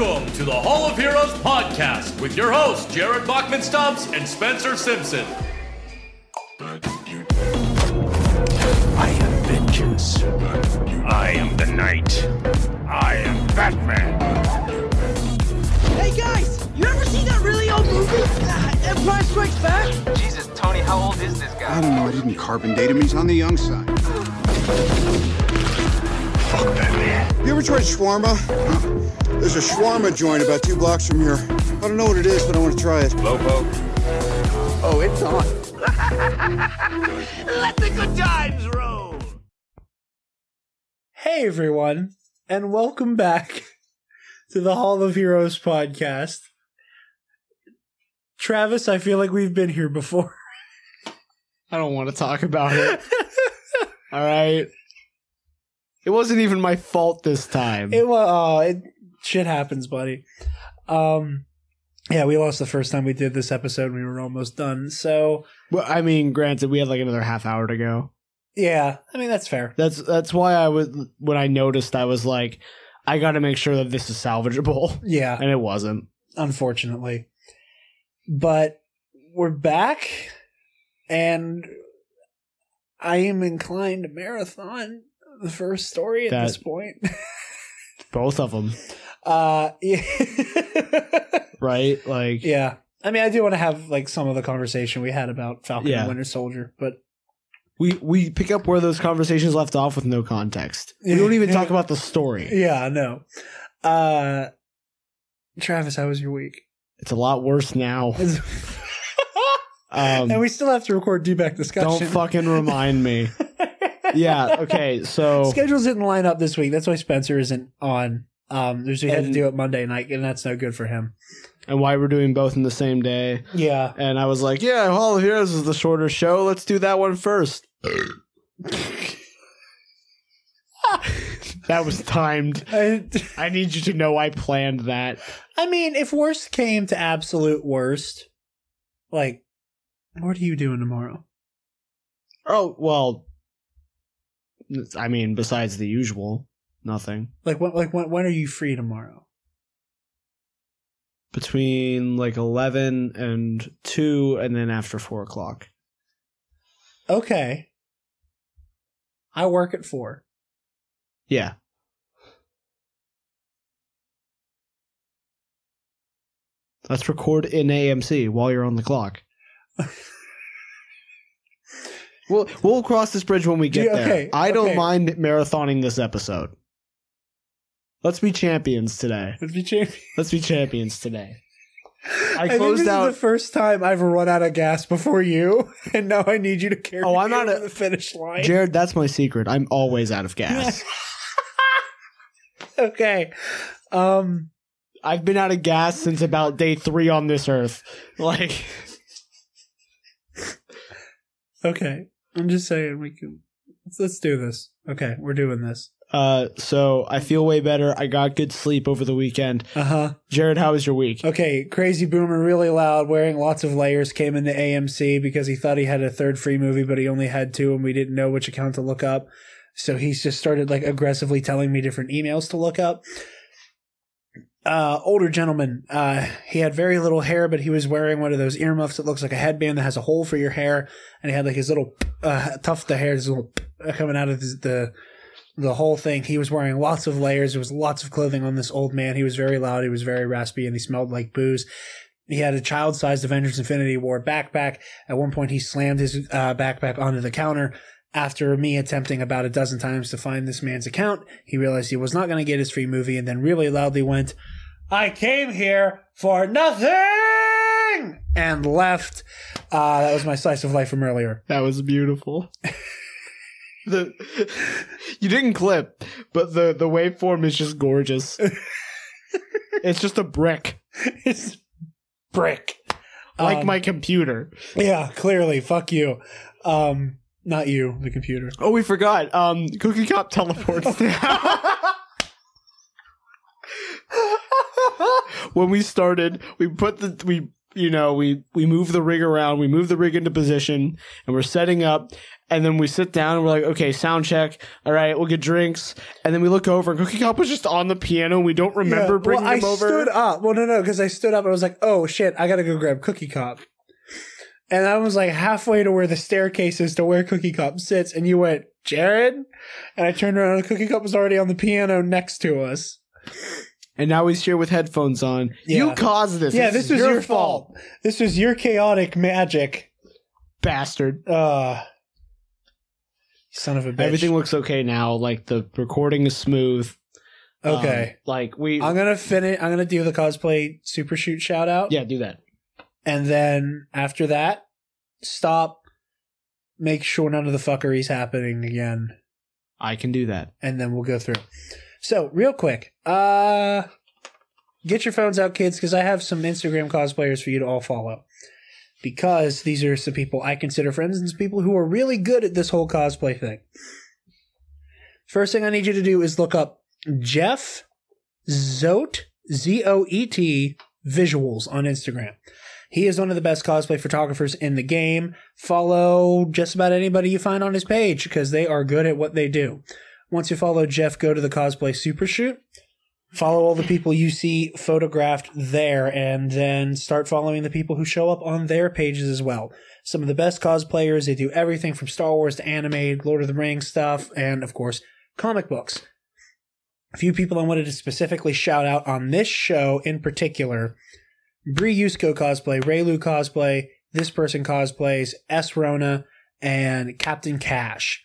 Welcome to the Hall of Heroes podcast with your hosts, Jared Bachman Stubbs and Spencer Simpson. I am vengeance. I am the knight. I am Batman. Hey guys, you ever seen that really old movie? Uh, Empire Strikes Back? Jesus, Tony, how old is this guy? I don't know. I didn't carbon date him. He's on the young side. Fuck Batman. You ever tried shawarma? Huh? There's a shawarma joint about two blocks from here. I don't know what it is, but I want to try it. Lobo. Oh, it's on. Let the good times roll! Hey everyone, and welcome back to the Hall of Heroes podcast. Travis, I feel like we've been here before. I don't want to talk about it. All right. It wasn't even my fault this time. It was uh, it shit happens, buddy. Um yeah, we lost the first time we did this episode. We were almost done. So, well, I mean, granted, we had like another half hour to go. yeah, I mean that's fair. That's that's why I was when I noticed I was like, I got to make sure that this is salvageable, Yeah, and it wasn't. unfortunately. But we're back and I am inclined to marathon the first story at That- this point. Both of them, Uh, yeah. right? Like, yeah. I mean, I do want to have like some of the conversation we had about Falcon Yeah. and Winter Soldier, but we we pick up where those conversations left off with no context. We don't even talk about the story. yeah, no. Uh, Travis, how was your week? It's a lot worse now. Um, and we still have to record D-back discussion. don't fucking remind me. Yeah. Okay. So Schedules didn't line up this week. That's why Spencer isn't on. Um, there's we had to do it Monday night, and that's no good for him. and why we're doing both in the same day. Yeah. And I was like, yeah, Hall of Heroes is the shorter show. Let's do that one first. that was timed. I, I need you to know I planned that. I mean, if worst came to absolute worst, like, what are you doing tomorrow? Oh, well, I mean, besides the usual, nothing. Like, when, like when, when are you free tomorrow? Between like 11 and 2, and then after 4 o'clock. Okay. I work at four. Yeah. Let's record in AMC while you're on the clock. we'll we'll cross this bridge when we get Yeah, there. okay, I don't okay. mind marathoning this episode. Let's be champions today. Would be champion. Let's be champions today. I I think closed this out. is the first time I've run out of gas before you, and now I need you to carry Oh, I'm me over a- the finish line. Jared, that's my secret. I'm always out of gas. okay. Um. I've been out of gas since about day three on this earth. Like, Okay. I'm just saying we can. Let's, let's do this. Okay, we're doing this. Uh, so I feel way better. I got good sleep over the weekend. Uh huh. Jared, how was your week? Okay, crazy boomer, really loud, wearing lots of layers, came into AMC because he thought he had a third free movie, but he only had two, and we didn't know which account to look up. So he's just started like aggressively telling me different emails to look up. Uh, older gentleman. Uh, he had very little hair, but he was wearing one of those earmuffs that looks like a headband that has a hole for your hair, and he had like his little uh, tuft of hair, his little coming out of the the whole thing. He was wearing lots of layers. There was lots of clothing on this old man. He was very loud. He was very raspy, and he smelled like booze. He had a child-sized Avengers Infinity War backpack. At one point, he slammed his uh, backpack onto the counter. After me attempting about a dozen times to find this man's account, he realized he was not going to get his free movie, and then really loudly went, "I came here for nothing," and left. Uh, that was my slice of life from earlier. That was beautiful. the you didn't clip, but the the waveform is just gorgeous. it's just a brick, it's brick. like Um, my computer. Yeah, clearly. Fuck you. Um, not you, the computer. Oh, we forgot. Um, Cookie Cop teleports now. when we started, we put the we you know, we we move the rig around, we move the rig into position, and we're setting up. And then we sit down and we're like, okay, sound check. All right, we'll get drinks. And then we look over, and Cookie Cop was just on the piano. And we don't remember Yeah, bringing well, him I over. stood up. Well, no, no, because I stood up and I was like, "Oh shit, I gotta go grab Cookie Cop." And I was like halfway to where the staircase is to where Cookie Cop sits, and you went, "Jared," and I turned around and Cookie Cop was already on the piano next to us. And now he's here with headphones on. You Yeah. caused this. Yeah, this is was your, fault. This was your chaotic magic. bastard. Uh son of a bitch. Everything looks okay now. Like the recording is smooth. okay. Um, like we. I'm gonna finish. I'm gonna do the cosplay super shoot shout out. yeah, do that. And then after that, stop. Make sure none of the fuckery's happening again. I can do that. And then we'll go through. So, real quick, uh get your phones out, kids, because I have some Instagram cosplayers for you to all follow. Because these are some people I consider friends and some people who are really good at this whole cosplay thing. First thing I need you to do is look up Jeff Zoet, Z O E T, visuals on Instagram. He is one of the best cosplay photographers in the game. Follow just about anybody you find on his page because they are good at what they do. Once you follow Jeff, go to the cosplay super shoot. Follow all the people you see photographed there, and then start following the people who show up on their pages as well. Some of the best cosplayers, they do everything from Star Wars to anime, Lord of the Rings stuff, and of course, comic books. A few people I wanted to specifically shout out on this show in particular Bree Yusko cosplay, Raylu cosplay, this person cosplays, S. Rona, and Captain Cash.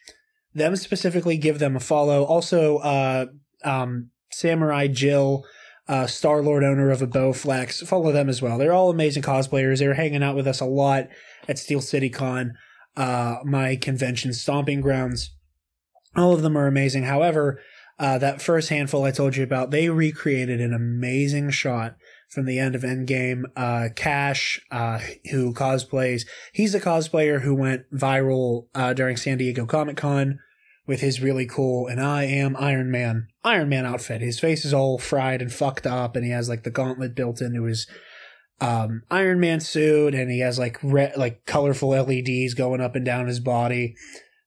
Them specifically give them a follow. Also, uh, um, Samurai Jill, uh, Star Lord owner of a Bowflex, follow them as well. They're all amazing cosplayers. They were hanging out with us a lot at Steel City Con, uh, my convention stomping grounds. All of them are amazing. However, uh, that first handful I told you about, they recreated an amazing shot from the end of Endgame. Uh, Cash, uh, who cosplays, he's a cosplayer who went viral uh, during San Diego Comic Con with his really cool and I am Iron Man Iron Man outfit. His face is all fried and fucked up, and he has like the gauntlet built into his um, Iron Man suit, and he has like red, like colorful LEDs going up and down his body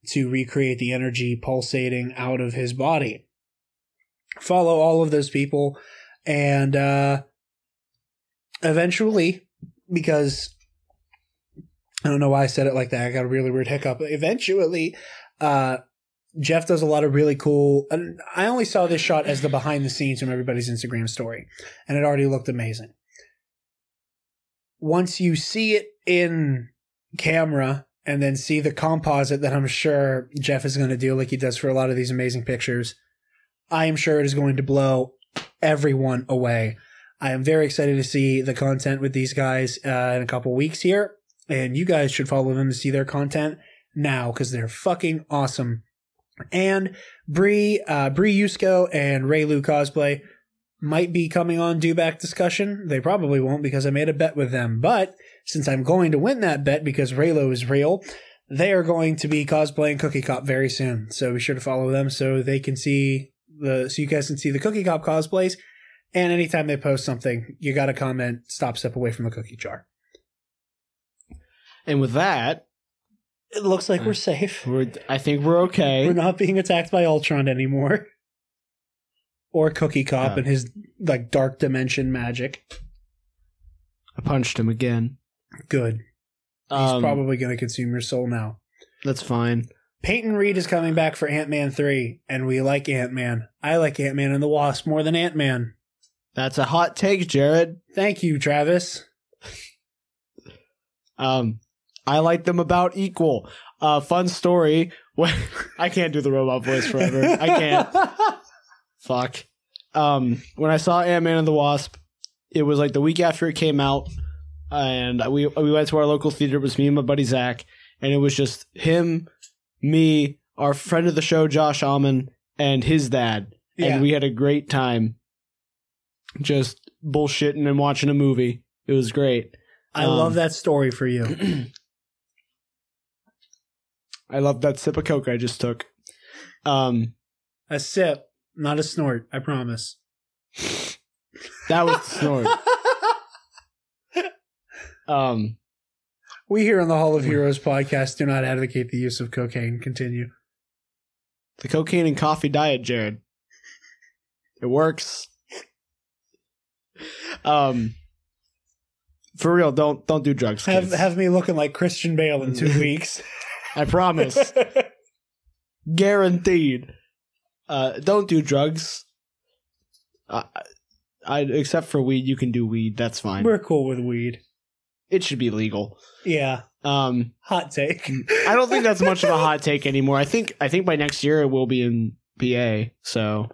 to recreate the energy pulsating out of his body. Follow all of those people, and uh, eventually, because I don't know why I said it like that, I got a really weird hiccup. Eventually, uh, Jeff does a lot of really cool. I only saw this shot as the behind the scenes from everybody's Instagram story, and it already looked amazing. Once you see it in camera and then see the composite that I'm sure Jeff is going to do, like he does for a lot of these amazing pictures, I am sure it is going to blow everyone away. I am very excited to see the content with these guys uh, in a couple weeks here, and you guys should follow them to see their content now because they're fucking awesome and Bree, uh, Bree Yusko and Raylu cosplay might be coming on do back discussion. They probably won't because I made a bet with them. But since I'm going to win that bet because Raylo is real, they are going to be cosplaying Cookie Cop very soon. So be sure to follow them so they can see the so you guys can see the Cookie Cop cosplays. And anytime they post something, you got to comment, stop, step away from the cookie jar. And with that, It looks like we're safe. we're I think we're okay. We're not being attacked by Ultron anymore. Or Cookie Cop and his like dark dimension magic. I punched him again. Good. He's Um, probably going to consume your soul now. that's fine. Peyton Reed is coming back for Ant Man 3, and we like Ant Man. I like Ant Man and the Wasp more than Ant Man. That's a hot take, Jared. Thank you, Travis. Um, I like them about equal. Uh, fun story. When I can't do the robot voice forever. I can't. Fuck. Um, when I saw Ant Man and the Wasp, it was like the week after it came out, and we we went to our local theater. It was me and my buddy Zach, and it was just him, me, our friend of the show Josh Alman, and his dad, Yeah. and we had a great time, just bullshitting and watching a movie. It was great. I Um, love that story for you. I love that sip of Coke I just took. Um, A sip, not a snort, I promise. that was the snort. Um, We here on the Hall of Heroes podcast do not advocate the use of cocaine. Continue. the cocaine and coffee diet, Jared. It works. Um, for real, don't don't do drugs. Have kids. have me looking like Christian Bale in two weeks. I promise, guaranteed. Uh, don't do drugs. Uh, I except for weed, you can do weed. That's fine. We're cool with weed. it should be legal. Yeah. Um, Hot take. I don't think that's much of a hot take anymore. I think I think by next year it will be in PA. So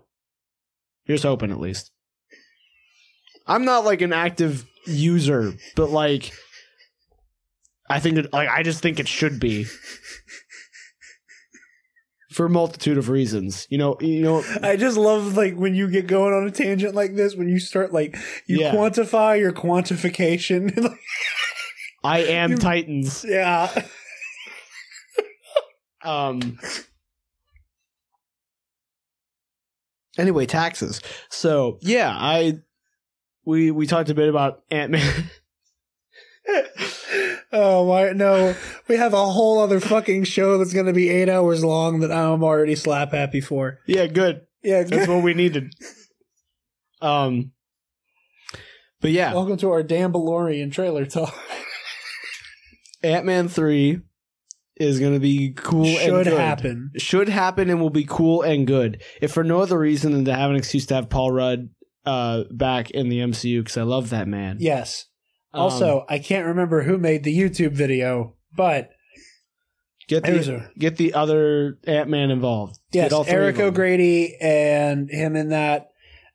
here's hoping at least. I'm not like an active user, but like I think it, like I just think it should be for a multitude of reasons. You know, you know. I just love like when you get going on a tangent like this, when you start like you Yeah. quantify your quantification. I am You- Titans. yeah. Um. Anyway, taxes. So yeah, I we we talked a bit about Ant Man. Oh my no. We have a whole other fucking show that's gonna be eight hours long that I'm already slap happy for. yeah, good. Yeah, That's what we needed. Um. But yeah, welcome to our Dan Balorian trailer talk. Ant Man three is gonna be cool. and Should good. happen. Should happen and will be cool and good. If for no other reason than to have an excuse to have Paul Rudd uh back in the MCU because I love that man. Yes. Um, Also, I can't remember who made the YouTube video, but get the a- get the other Ant Man involved. yes, Eric. O'Grady and him in that.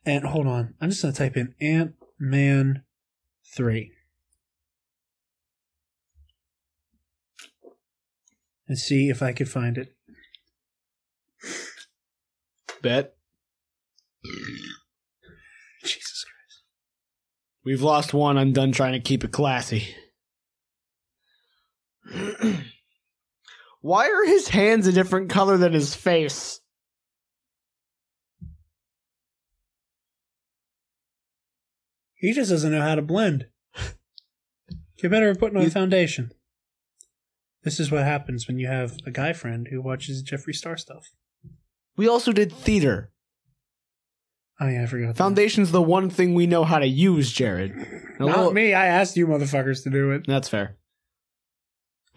And hold on, I'm just gonna type in Ant Man three and see if I could find it. Bet! we've lost one. I'm done trying to keep it classy. Why are his hands a different color than his face? He just doesn't know how to blend. Get better at putting on You- foundation. This is what happens when you have a guy friend who watches Jeffree Star stuff. We also did theater. Oh yeah, I forgot. that. Foundation's the one thing we know how to use, Jared. A Not little- me. I asked you motherfuckers to do it. That's fair.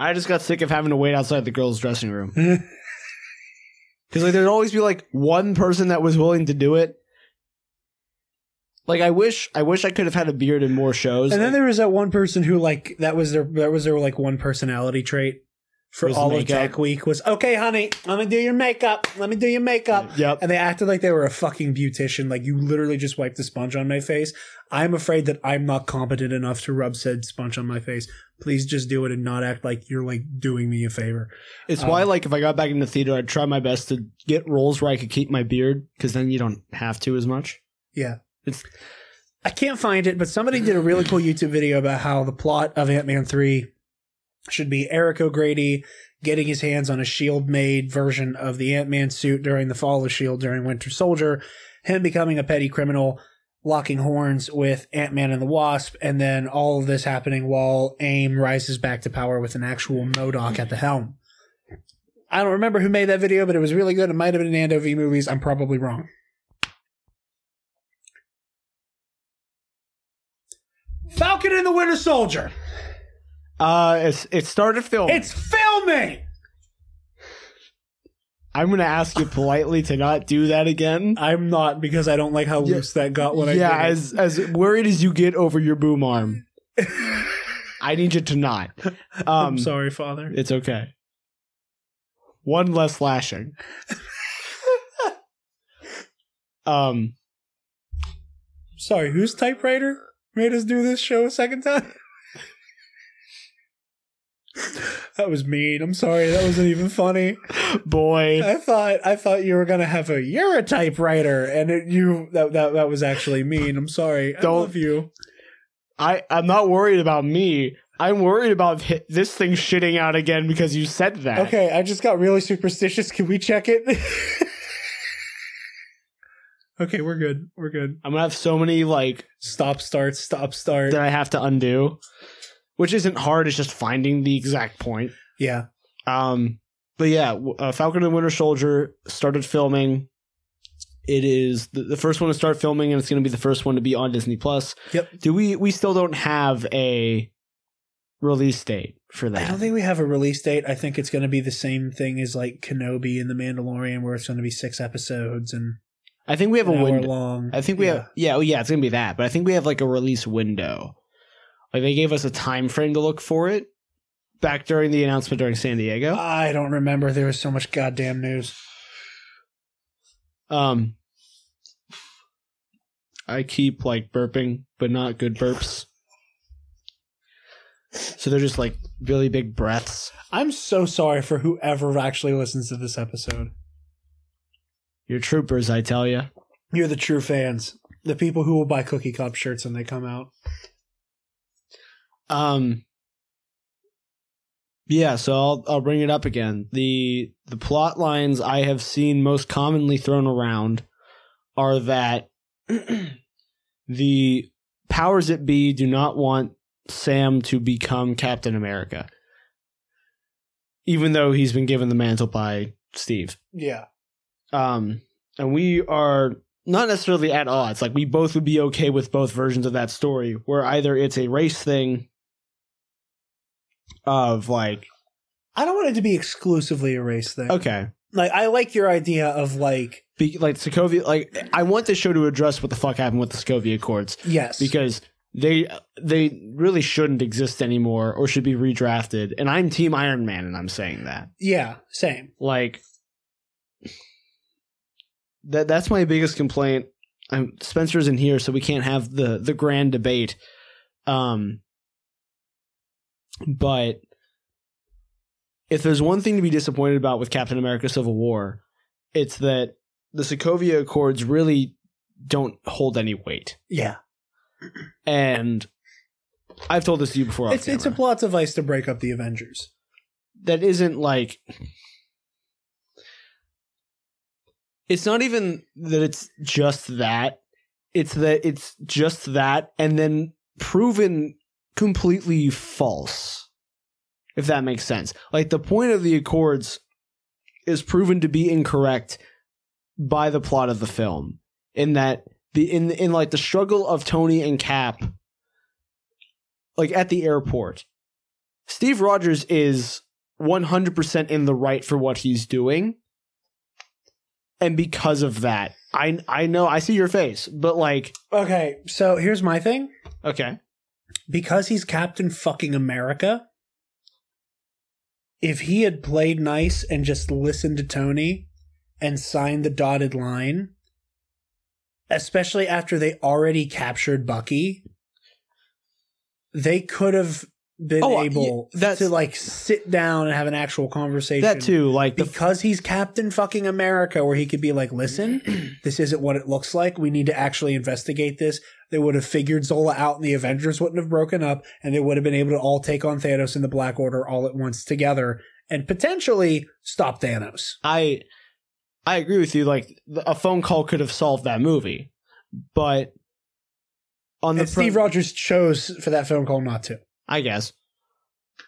I just got sick of having to wait outside the girls' dressing room. Because like there'd always be like one person that was willing to do it. Like I wish I wish I could have had a beard in more shows. And then there was that one person who like that was their that was their like one personality trait for all makeup. of Tech Week was okay, honey, let me do your makeup. Let me do your makeup. Yep. And they acted like they were a fucking beautician. Like you literally just wiped the sponge on my face. I'm afraid that I'm not competent enough to rub said sponge on my face. Please just do it and not act like you're like doing me a favor. it's why um, like if I got back into theater, I'd try my best to get roles where I could keep my beard because then you don't have to as much. Yeah. It's- I can't find it, but somebody did a really cool YouTube video about how the plot of Ant Man 3 should be Eric O'Grady getting his hands on a shield made version of the Ant Man suit during the fall of S.H.I.E.L.D. During Winter Soldier, him becoming a petty criminal, locking horns with Ant Man and the Wasp, and then all of this happening while AIM rises back to power with an actual MODOK at the helm. I don't remember who made that video, but it was really good. It might have been Nando V movies. I'm probably wrong. Falcon and the Winter Soldier. Uh, it's it started filming. It's filming. I'm gonna ask you politely to not do that again. I'm not because I don't like how Yeah. loose that got when I yeah, as as worried as you get over your boom arm, I need you to not. Um, I'm sorry, Father. It's okay. One less lashing. um, Sorry, whose typewriter made us do this show a second time? That was mean. I'm sorry. That wasn't even funny. boy, I thought I thought you were gonna have a you're a typewriter, and it, you that, that that was actually mean. I'm sorry. I Don't- love you. I I'm not worried about me. I'm worried about this thing shitting out again because you said that. Okay, I just got really superstitious. Can we check it? okay, we're good. We're good. I'm gonna have so many like Stop, start, stop, start. that I have to undo. Which isn't hard. It's just finding the exact point. Yeah. Um, but yeah, uh, Falcon and Winter Soldier started filming. It is the, the first one to start filming, and it's going to be the first one to be on Disney Plus. Yep. Do we? We still don't have a release date for that. I don't think we have a release date. I think it's going to be the same thing as like Kenobi and The Mandalorian, where it's going to be six episodes and I think we have a window. long. I think we Yeah. have. Yeah, oh yeah, it's gonna be that. But I think we have like a release window. Like they gave us a time frame to look for it back during the announcement during San Diego. I don't remember. There was so much goddamn news. Um, I keep like burping, but not good burps. So they're just like really big breaths. I'm so sorry for whoever actually listens to this episode. You're troopers, I tell you. You're the true fans. The people who will buy Cookie Cop shirts when they come out. Um. Yeah, so I'll I'll bring it up again. The the plot lines I have seen most commonly thrown around are that the powers that be do not want Sam to become Captain America. Even though he's been given the mantle by Steve. Yeah. Um and we are not necessarily at odds. Like we both would be okay with both versions of that story, where either it's a race thing of like I don't want it to be exclusively a race thing. okay, Like I like your idea of like be, like Sokovia. Like I want the show to address what the fuck happened with the Sokovia Accords yes. because they they really shouldn't exist anymore or should be redrafted. And I'm Team Iron Man, and I'm saying that yeah, same. like that that's my biggest complaint. I'm Spencer's in here, so we can't have the the grand debate. Um, but if there's one thing to be disappointed about with Captain America: Civil War, it's that the Sokovia Accords really don't hold any weight. Yeah. And I've told this to you before. It's it's a plot device to break up the Avengers. that isn't like it's not even that it's just that it's that it's just that and then proven completely false if that makes sense like the point of the accords is proven to be incorrect by the plot of the film in that the in in like the struggle of Tony and Cap like at the airport Steve Rogers is 100% in the right for what he's doing. And because of that, I I know I see your face, but like Okay, so here's my thing. okay. Because he's Captain fucking America, if he had played nice and just listened to Tony and signed the dotted line, especially after they already captured Bucky, they could have been Oh, able yeah, to like sit down and have an actual conversation. That too, like the because he's Captain fucking America, where he could be like, listen, this isn't what it looks like. We need to actually investigate this. They would have figured Zola out and the Avengers wouldn't have broken up and they would have been able to all take on Thanos and the Black Order all at once together and potentially stop Thanos. I I agree with you like a phone call could have solved that movie. But on the And Steve pre- Rogers chose for that phone call not to. I guess.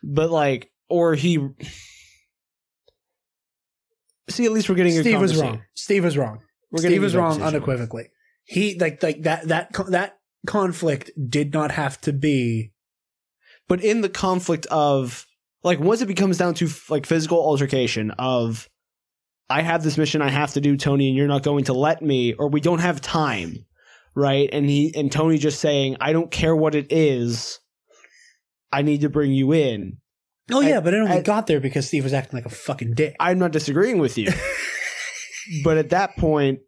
But like or he See, at least we're getting Steve was wrong. Steve was wrong. We're Steve was wrong unequivocally. He like like that that that conflict did not have to be but in the conflict of like once it becomes down to like physical altercation of I have this mission I have to do, Tony, and you're not going to let me, or we don't have time, right? And he and Tony just saying, I don't care what it is, I need to bring you in. Oh yeah, I- but it only I- got there because Steve was acting like a fucking dick. I'm not disagreeing with you, but at that point,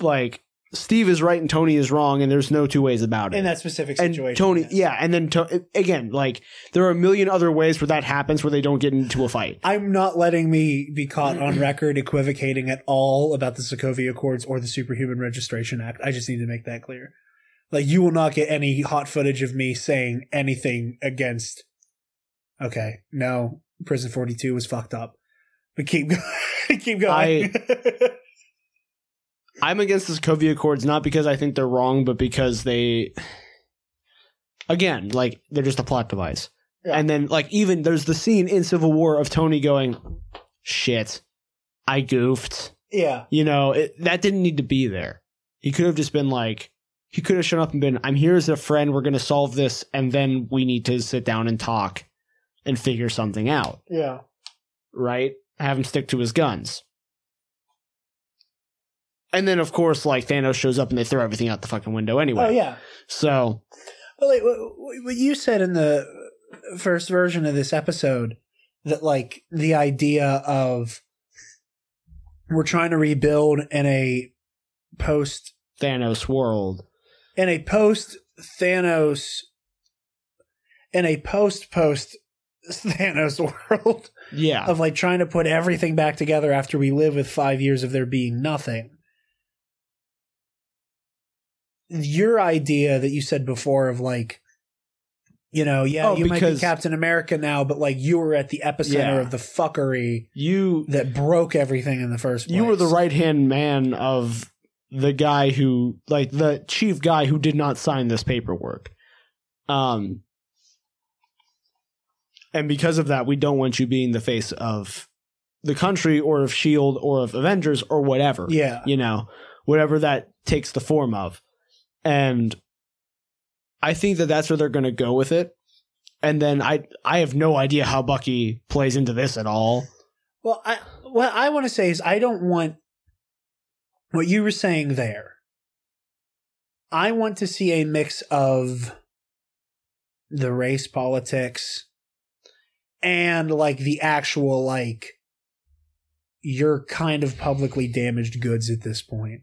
like Steve is right and Tony is wrong, and there's no two ways about it. in that specific and situation. Tony, yes. yeah, and then to, again, like there are a million other ways where that happens where they don't get into a fight. I'm not letting me be caught on record equivocating at all about the Sokovia Accords or the Superhuman Registration Act. I just need to make that clear. Like, you will not get any hot footage of me saying anything against. Okay, no, Prison 42 was fucked up. But keep going. keep going. I'm against the Sokovia Accords not because I think they're wrong, but because they again, like they're just a plot device. Yeah. And then like even there's the scene in Civil War of Tony going, "Shit, I goofed." Yeah. You know, it, that didn't need to be there. He could have just been like, he could have shown up and been, "I'm here as a friend. We're going to solve this, and then we need to sit down and talk and figure something out." Yeah. Right? Have him stick to his guns. And then, of course, like Thanos shows up and they throw everything out the fucking window anyway. Oh yeah. So Well, like, what, what you said in the first version of this episode that like the idea of we're trying to rebuild in a post Thanos world. In a post Thanos in a post post Thanos world Yeah. of like trying to put everything back together after we live with five years of there being nothing. Your idea that you said before of like, you know, yeah, Oh, you might be Captain America now, but like you were at the epicenter Yeah. of the fuckery you that broke everything in the first place. you were the right hand man of the guy who like the chief guy who did not sign this paperwork. Um and because of that, we don't want you being the face of the country or of Shield or of Avengers or whatever. Yeah. You know, whatever that takes the form of. And I think that that's where they're going to go with it. And then I I have no idea how Bucky plays into this at all. Well, I what I want to say is I don't want what you were saying there. I want to see a mix of the race politics and like the actual like you're kind of publicly damaged goods at this point.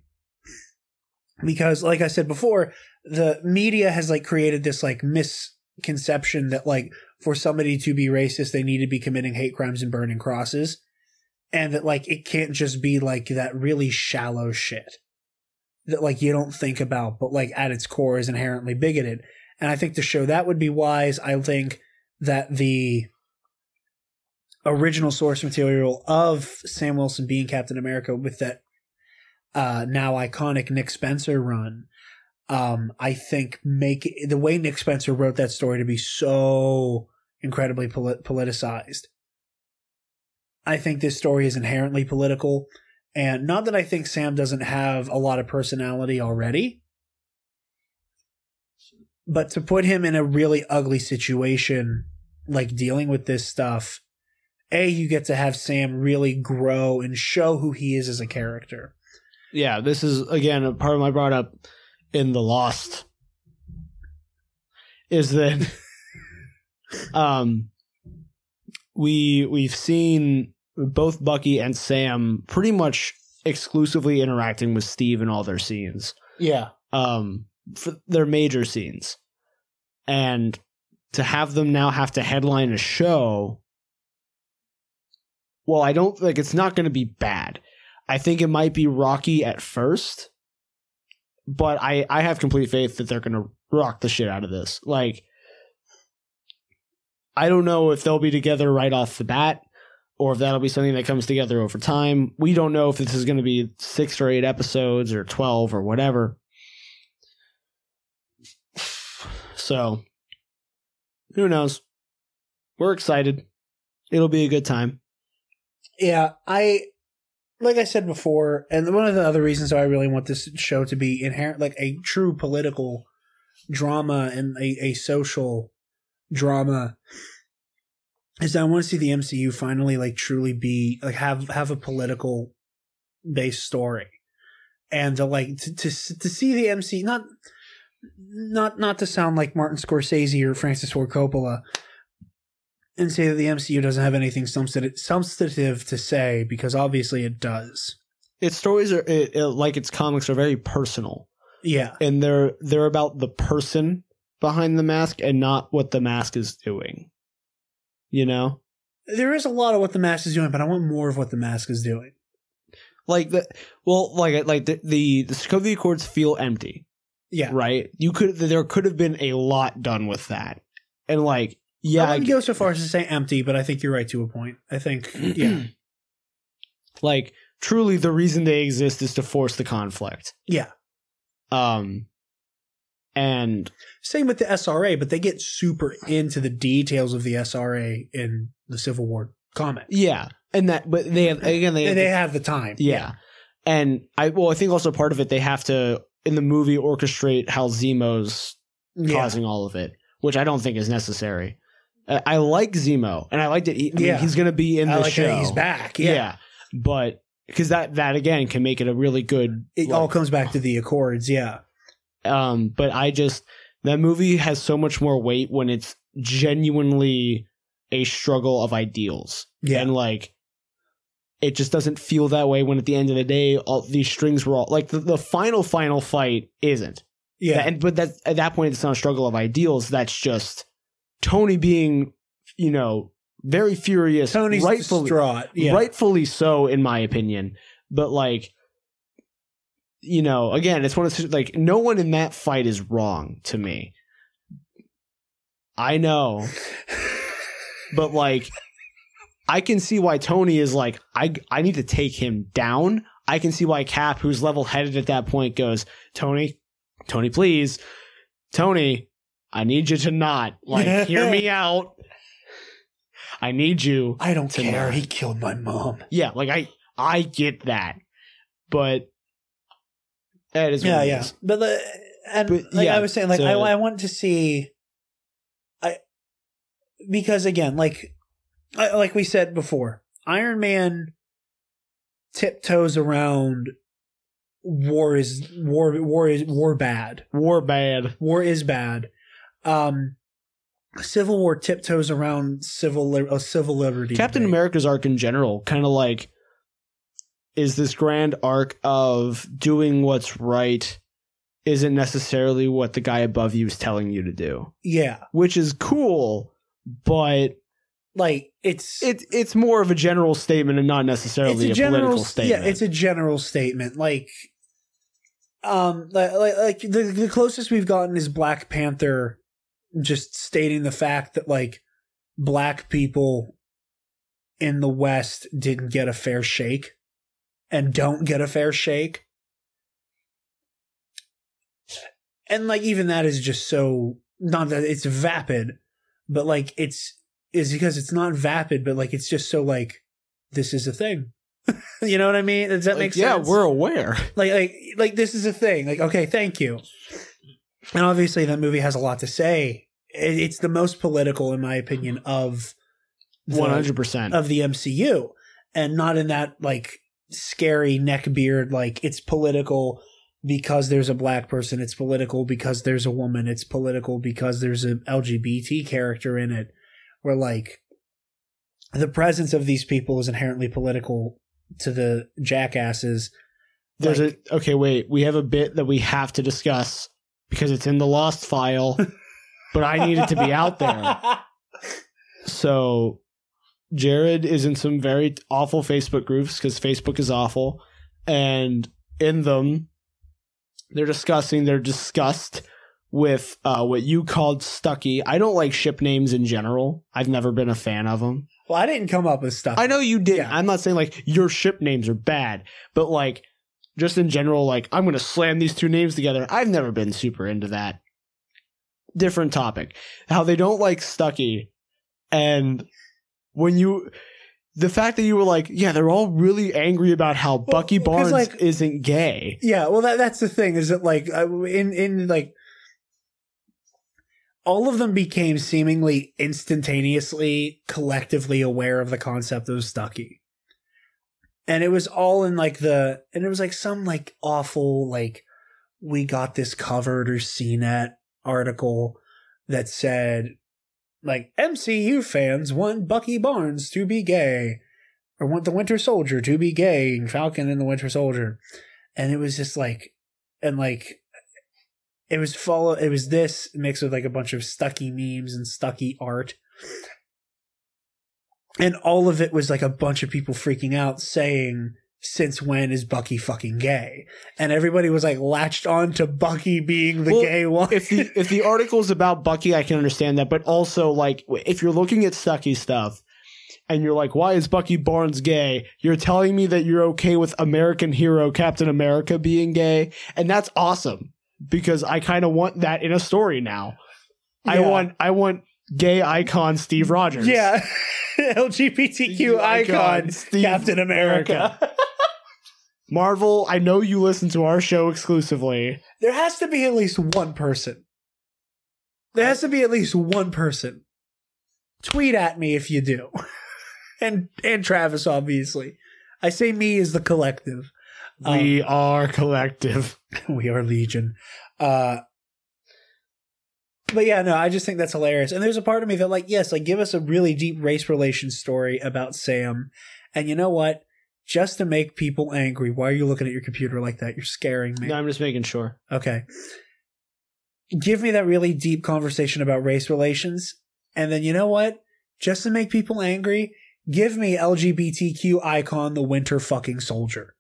Because like I said before, the media has like created this like misconception that like for somebody to be racist they need to be committing hate crimes and burning crosses and that like it can't just be like that really shallow shit that like you don't think about but like at its core is inherently bigoted. And i think to show that would be wise i think that the original source material of sam wilson being captain america with that uh now iconic nick spencer run um i think make the way nick spencer wrote that story to be so incredibly polit- politicized I think this story is inherently political. And not that I think Sam doesn't have a lot of personality already, but to put him in a really ugly situation, like dealing with this stuff, A, you get to have Sam really grow and show who he is as a character. yeah, this is again a part of my brought up in the Lost is that um we we've seen both Bucky and Sam pretty much exclusively interacting with Steve in all their scenes. Yeah. Um for their major scenes. And to have them now have to headline a show well, I don't like it's not going to be bad. I think it might be rocky at first, but I I have complete faith that they're going to rock the shit out of this. Like I don't know if they'll be together right off the bat or if that'll be something that comes together over time. We don't know if this is going to be 6 or 8 episodes or 12 or whatever. So who knows? We're excited. It'll be a good time. Yeah, I like I said before, and one of the other reasons why I really want this show to be inherent, like a true political drama and a, a social drama, is that I want to see the MCU finally like truly be like have have a political based story, and to like to to, to see the MC not not not to sound like Martin Scorsese or Francis Ford Coppola, and say that the MCU doesn't have anything substantive, substantive to say because obviously it does. Its stories are it, it- like its comics are very personal. Yeah, and they're they're about the person behind the mask and not what the mask is doing. You know, there is a lot of what the mask is doing, but I want more of what the mask is doing. like the well, like like the the, the Sokovia Accords feel empty, Yeah, right? You could there could have been a lot done with that, and like yeah, I I wouldn't go so far as to say empty, but I think you're right to a point. I think yeah, like truly the reason they exist is to force the conflict. yeah, Um, And Same with the SRA, but they get super into the details of the SRA in the Civil War comic. yeah, and that, but they have again they have they have the time. Yeah. And I well, I think also part of it they have to in the movie orchestrate how Zemo's Yeah. causing all of it, which I don't think is necessary. I, I like Zemo, and I liked that. He, I mean, Yeah. he's going to be in the like show. he's back. Yeah, Yeah. but because that that again can make it a really good. It like, all comes back to the Accords. Yeah. Um, but I just that movie has so much more weight when it's genuinely a struggle of ideals. Yeah. and like it just doesn't feel that way when at the end of the day all these strings were all like the, the final final fight isn't Yeah. and but that at that point it's not a struggle of ideals that's just tony being you know very furious Tony's rightfully distraught. Yeah. rightfully so in my opinion but like you know again it's one of those like no one in that fight is wrong to me i know but like i can see why tony is like i i need to take him down i can see why cap who's level headed at that point goes tony tony please tony i need you to not like hear me out i need you I don't to care. not. He killed my mom. yeah, like I I get that, but that is Yeah, yeah. is. But the, and But, like yeah, I was saying, like so- I, I want to see, I because again, like I- like we said before, Iron Man tiptoes around war is war war is war bad. War bad. War is bad. Um, Civil War tiptoes around civil li- uh, civil liberty. Captain debate. America's arc in general, kind of like, is this grand arc of doing what's right isn't necessarily what the guy above you is telling you to do, Yeah, which is cool, but like it's it it's more of a general statement and not necessarily a, political statement. Yeah, it's a general statement. Like, um, like, like, like the the closest we've gotten is Black Panther, just stating the fact that like black people in the West didn't get a fair shake, and don't get a fair shake. And like even that is just so not that it's vapid, but like it's is because it's not vapid, but like it's just so like this is a thing. you know what I mean? Does that Like, make sense? yeah, we're aware. like like like this is a thing. Like okay, thank you. And obviously that movie has a lot to say. It's the most political, in my opinion, of One hundred percent. of the MCU, and not in that like scary neckbeard. Like it's political because there's a black person. It's political because there's a woman. It's political because there's an LGBT character in it. Where like the presence of these people is inherently political to the jackasses. There's Like- a okay. Wait, we have a bit that we have to discuss because it's in the lost file, but I need it to be out there. So, Jared is in some very awful Facebook groups because Facebook is awful, and in them, they're discussing their disgust with uh, what you called Stucky. I don't like ship names in general. I've never been a fan of them. Well, I didn't come up with stuff. I know you did. Yeah. I'm not saying like your ship names are bad, but like just in general, like I'm gonna slam these two names together. I've never been super into that. Different topic. How they don't like Stucky, and when you, the fact that you were like, yeah, they're all really angry about how Bucky Barnes like- isn't gay. Yeah, well, that that's the thing is that like uh, in in like all of them became seemingly instantaneously collectively aware of the concept of Stucky, and it was all in like the and it was like some like awful like we got this covered or CNET article that said like MCU fans want Bucky Barnes to be gay or want the Winter Soldier to be gay, and Falcon and the Winter Soldier. And it was just like and like it was follow it was this mixed with like a bunch of stucky memes and stucky art. And all of it was like a bunch of people freaking out saying since when is bucky fucking gay and everybody was like latched on to bucky being the Well, gay one if the if the article's about Bucky, I can understand that. But also, like, if you're looking at Stucky stuff and you're like, why is Bucky Barnes gay? You're telling me that you're okay with American hero Captain America being gay, and that's awesome because I kind of want that in a story now. I want I want gay icon Steve Rogers. Yeah. LGBTQ Icon, icon, Steve Captain America. Marvel, I know you listen to our show exclusively. There has to be at least one person. There has to be at least one person. Tweet at me if you do. and and Travis, obviously. I say me as the collective. We are collective. we are legion. Uh but yeah, no, I just think that's hilarious. And there's a part of me that like, yes, like give us a really deep race relations story about Sam. And you know what? Just to make people angry. Why are you looking at your computer like that? You're scaring me. No, I'm just making sure. Okay. Give me that really deep conversation about race relations. And then you know what? Just to make people angry, give me LGBTQ icon the winter fucking soldier.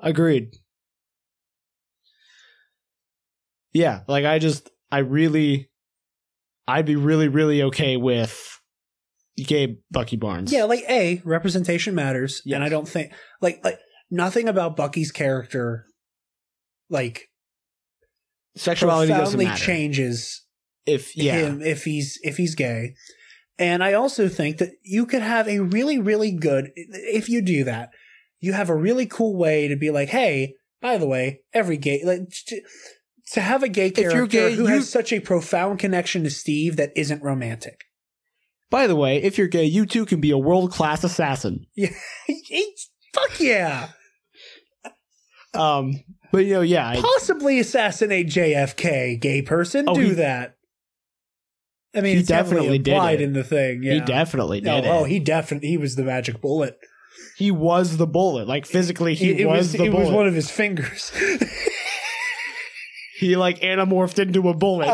Agreed. Yeah, like I just I really I'd be really really okay with gay Bucky Barnes. Yeah, like A, representation matters. Yes. And I don't think like like nothing about Bucky's character like sexuality doesn't matter. changes if yeah. him if he's if he's gay. And I also think that you could have a really really good if you do that, you have a really cool way to be like, "Hey, by the way, every gay like to, to have a gay character gay, who has such a profound connection to Steve that isn't romantic." By the way, if you're gay, you too can be a world class assassin. Yeah. Fuck yeah. Um, but you know, yeah, I, Possibly assassinate JFK, gay person. Oh, do he- that. I mean, he it's definitely definitely did it. in the thing. Yeah. he definitely No, did oh, he definitely he was the magic bullet. He was the bullet. Like physically, he it, it was, was the it bullet. was one of his fingers. he like animorphed into a bullet.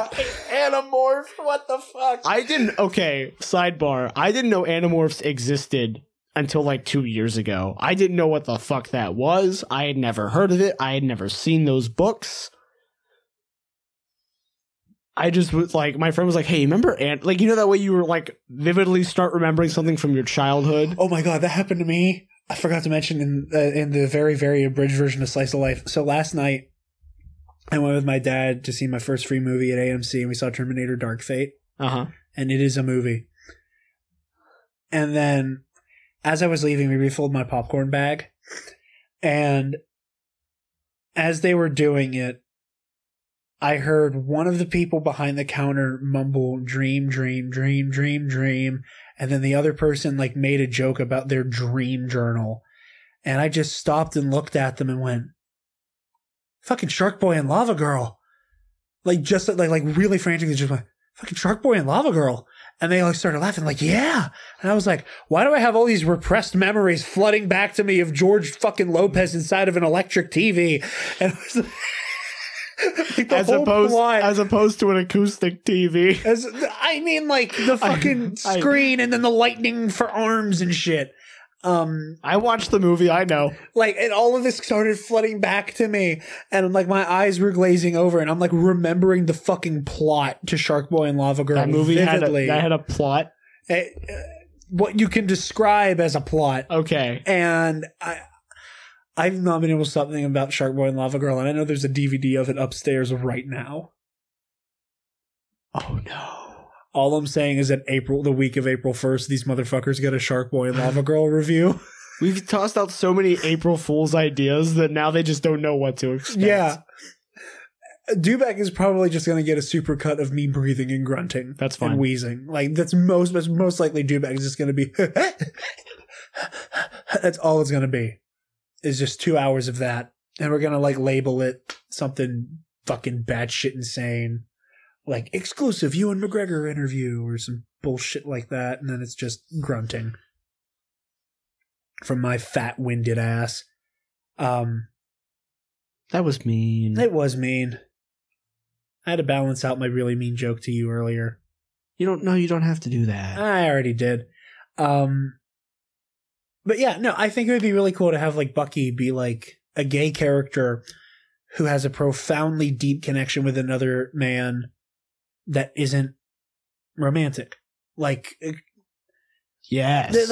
Animorph. What the fuck? I didn't. Okay, sidebar. I didn't know Animorphs existed until like two years ago. I didn't know what the fuck that was. I had never heard of it. I had never seen those books. I just was like, my friend was like, "Hey, remember Ant? Like, you know that way you were like vividly start remembering something from your childhood." Oh my god, that happened to me. I forgot to mention in uh, in the very very abridged version of Slice of Life. So last night, I went with my dad to see my first free movie at AMC, and we saw Terminator: Dark Fate. Uh huh. and it is a movie. And then as I was leaving, we refilled my popcorn bag. And as they were doing it, I heard one of the people behind the counter mumble dream, dream, dream, dream, dream. And then the other person like made a joke about their dream journal. And I just stopped and looked at them and went, fucking Shark Boy and Lava Girl. Like just like like really frantically just went, fucking Shark Boy and Lava Girl. And they like started laughing, like, yeah. And I was like, why do I have all these repressed memories flooding back to me of George fucking Lopez inside of an electric TV? And like, As opposed, plot- as opposed to an acoustic TV. as I mean, like the fucking I- screen and then the lightning for arms and shit. Um, I watched the movie. I know. like, and all of this started flooding back to me, and like my eyes were glazing over, and I'm like remembering the fucking plot to Shark Boy and Lava Girl That movie had a, vividly. that had a plot. Eh, eh, what you can describe as a plot, Okay. and I. I've not been able to stop thinking about Shark Boy and Lava Girl, and I know there's a DVD of it upstairs right now. Oh no. All I'm saying is that April, the week of April 1st, these motherfuckers get a Shark Boy and Lava Girl review. We've tossed out so many April Fool's ideas that now they just don't know what to expect. yeah. Dewback is probably just going to get a super cut of me breathing and grunting. That's fine. And wheezing. Like, that's most, that's most likely Dewback is just going to be. that's all it's going to be. Is just two hours of that. And we're going to, like, label it something fucking batshit insane. Like, exclusive you and McGregor interview or some bullshit like that. And then it's just grunting. From my fat winded ass. Um, That was mean. it was mean. I had to balance out my really mean joke to you earlier. You don't know. You don't have to do that. I already did. Um, but yeah, no, I think it would be really cool to have like Bucky be like a gay character who has a profoundly deep connection with another man that isn't romantic. Like, uh, Yes. The-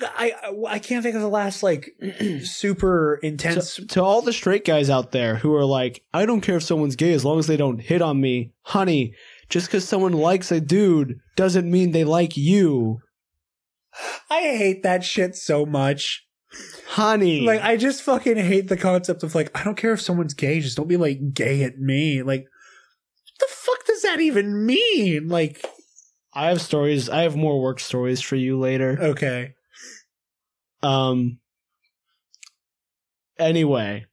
the- I I can't think of the last like super intense. to, to all the straight guys out there who are like, I don't care if someone's gay as long as they don't hit on me, honey. Just because someone likes a dude doesn't mean they like you, I hate that shit so much. honey. Like I just fucking hate the concept of like I don't care if someone's gay, just don't be like gay at me. Like the fuck does that even mean? Like I have stories. I have more work stories for you later. okay. Um. Anyway,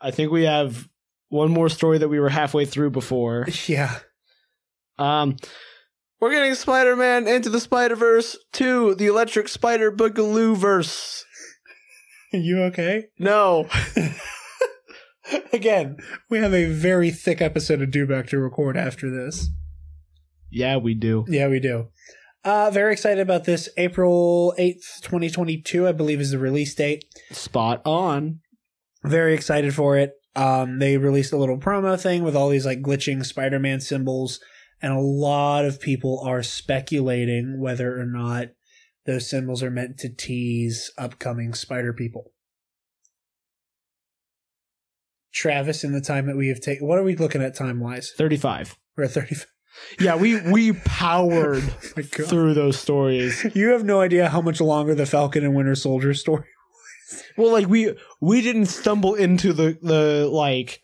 I think we have one more story that we were halfway through before. Yeah. Um, we're getting Spider-Man into the Spider-Verse to the Electric Spider Boogaloo verse. you okay? No, Again, we have a very thick episode of Dewback to record after this. yeah, we do. Yeah, we do. Uh, very excited about this. April 8th, 2022, I believe is the release date. Spot on. Very excited for it. Um, they released a little promo thing with all these like glitching Spider Man symbols, and a lot of people are speculating whether or not those symbols are meant to tease upcoming Spider People. Travis, in the time that we have taken, what are we looking at time wise? Thirty-five. We're at 35. Yeah, we we powered God. through those stories. You have no idea how much longer the Falcon and Winter Soldier story. Was. Well, like we we didn't stumble into the the like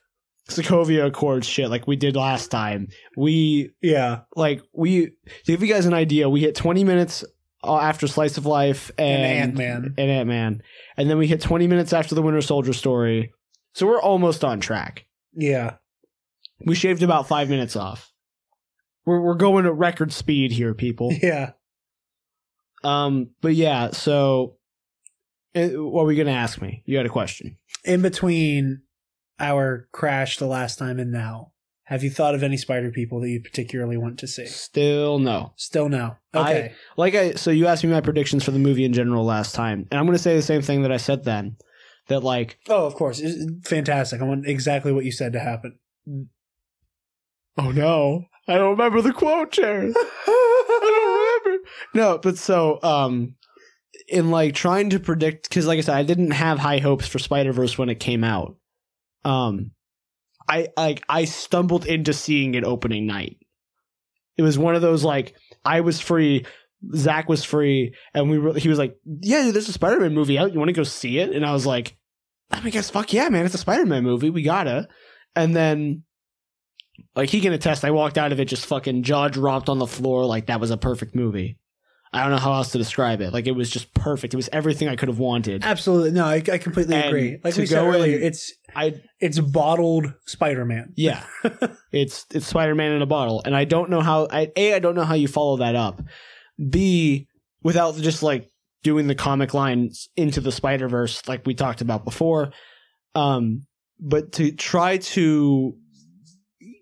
Sokovia Accords shit like we did last time. We Yeah. like we to give you guys an idea. We hit twenty minutes uh, after Slice of Life and, And Ant-Man. and Ant Man, and then we hit twenty minutes after the Winter Soldier story. So we're almost on track. Yeah. We shaved about five minutes off. We're we're going at record speed here, people. Yeah. Um, but yeah. So, uh, what were you gonna ask me? You had a question. In between our crash the last time and now, have you thought of any spider people that you particularly want to see? Still no. Still no. I- Okay. Like I so you asked me my predictions for the movie in general last time, and I'm gonna say the same thing that I said then. That like oh, of course. It's fantastic. I want exactly what you said to happen. oh no, I don't remember the quote, Jared. I don't remember. No, but so um in like trying to predict because like I said, I didn't have high hopes for Spider Verse when it came out. Um, I like I stumbled into seeing it opening night. It was one of those like I was free, Zach was free, and we were. He was like, "Yeah, dude, there's a Spider Man movie out. You want to go see it?" And I was like, "I mean, guess fuck yeah, man! It's a Spider Man movie. We gotta." And then, like he can attest, I walked out of it just fucking jaw dropped on the floor, like that was a perfect movie. I don't know how else to describe it. Like it was just perfect. It was everything I could have wanted. Absolutely. No, I, I completely And agree. Like we said earlier, in- it's I it's bottled Spider Man. Yeah, it's it's Spider Man in a bottle, and I don't know how. I a I don't know how you follow that up. B without just like doing the comic lines into the Spider Verse like we talked about before. Um, but to try to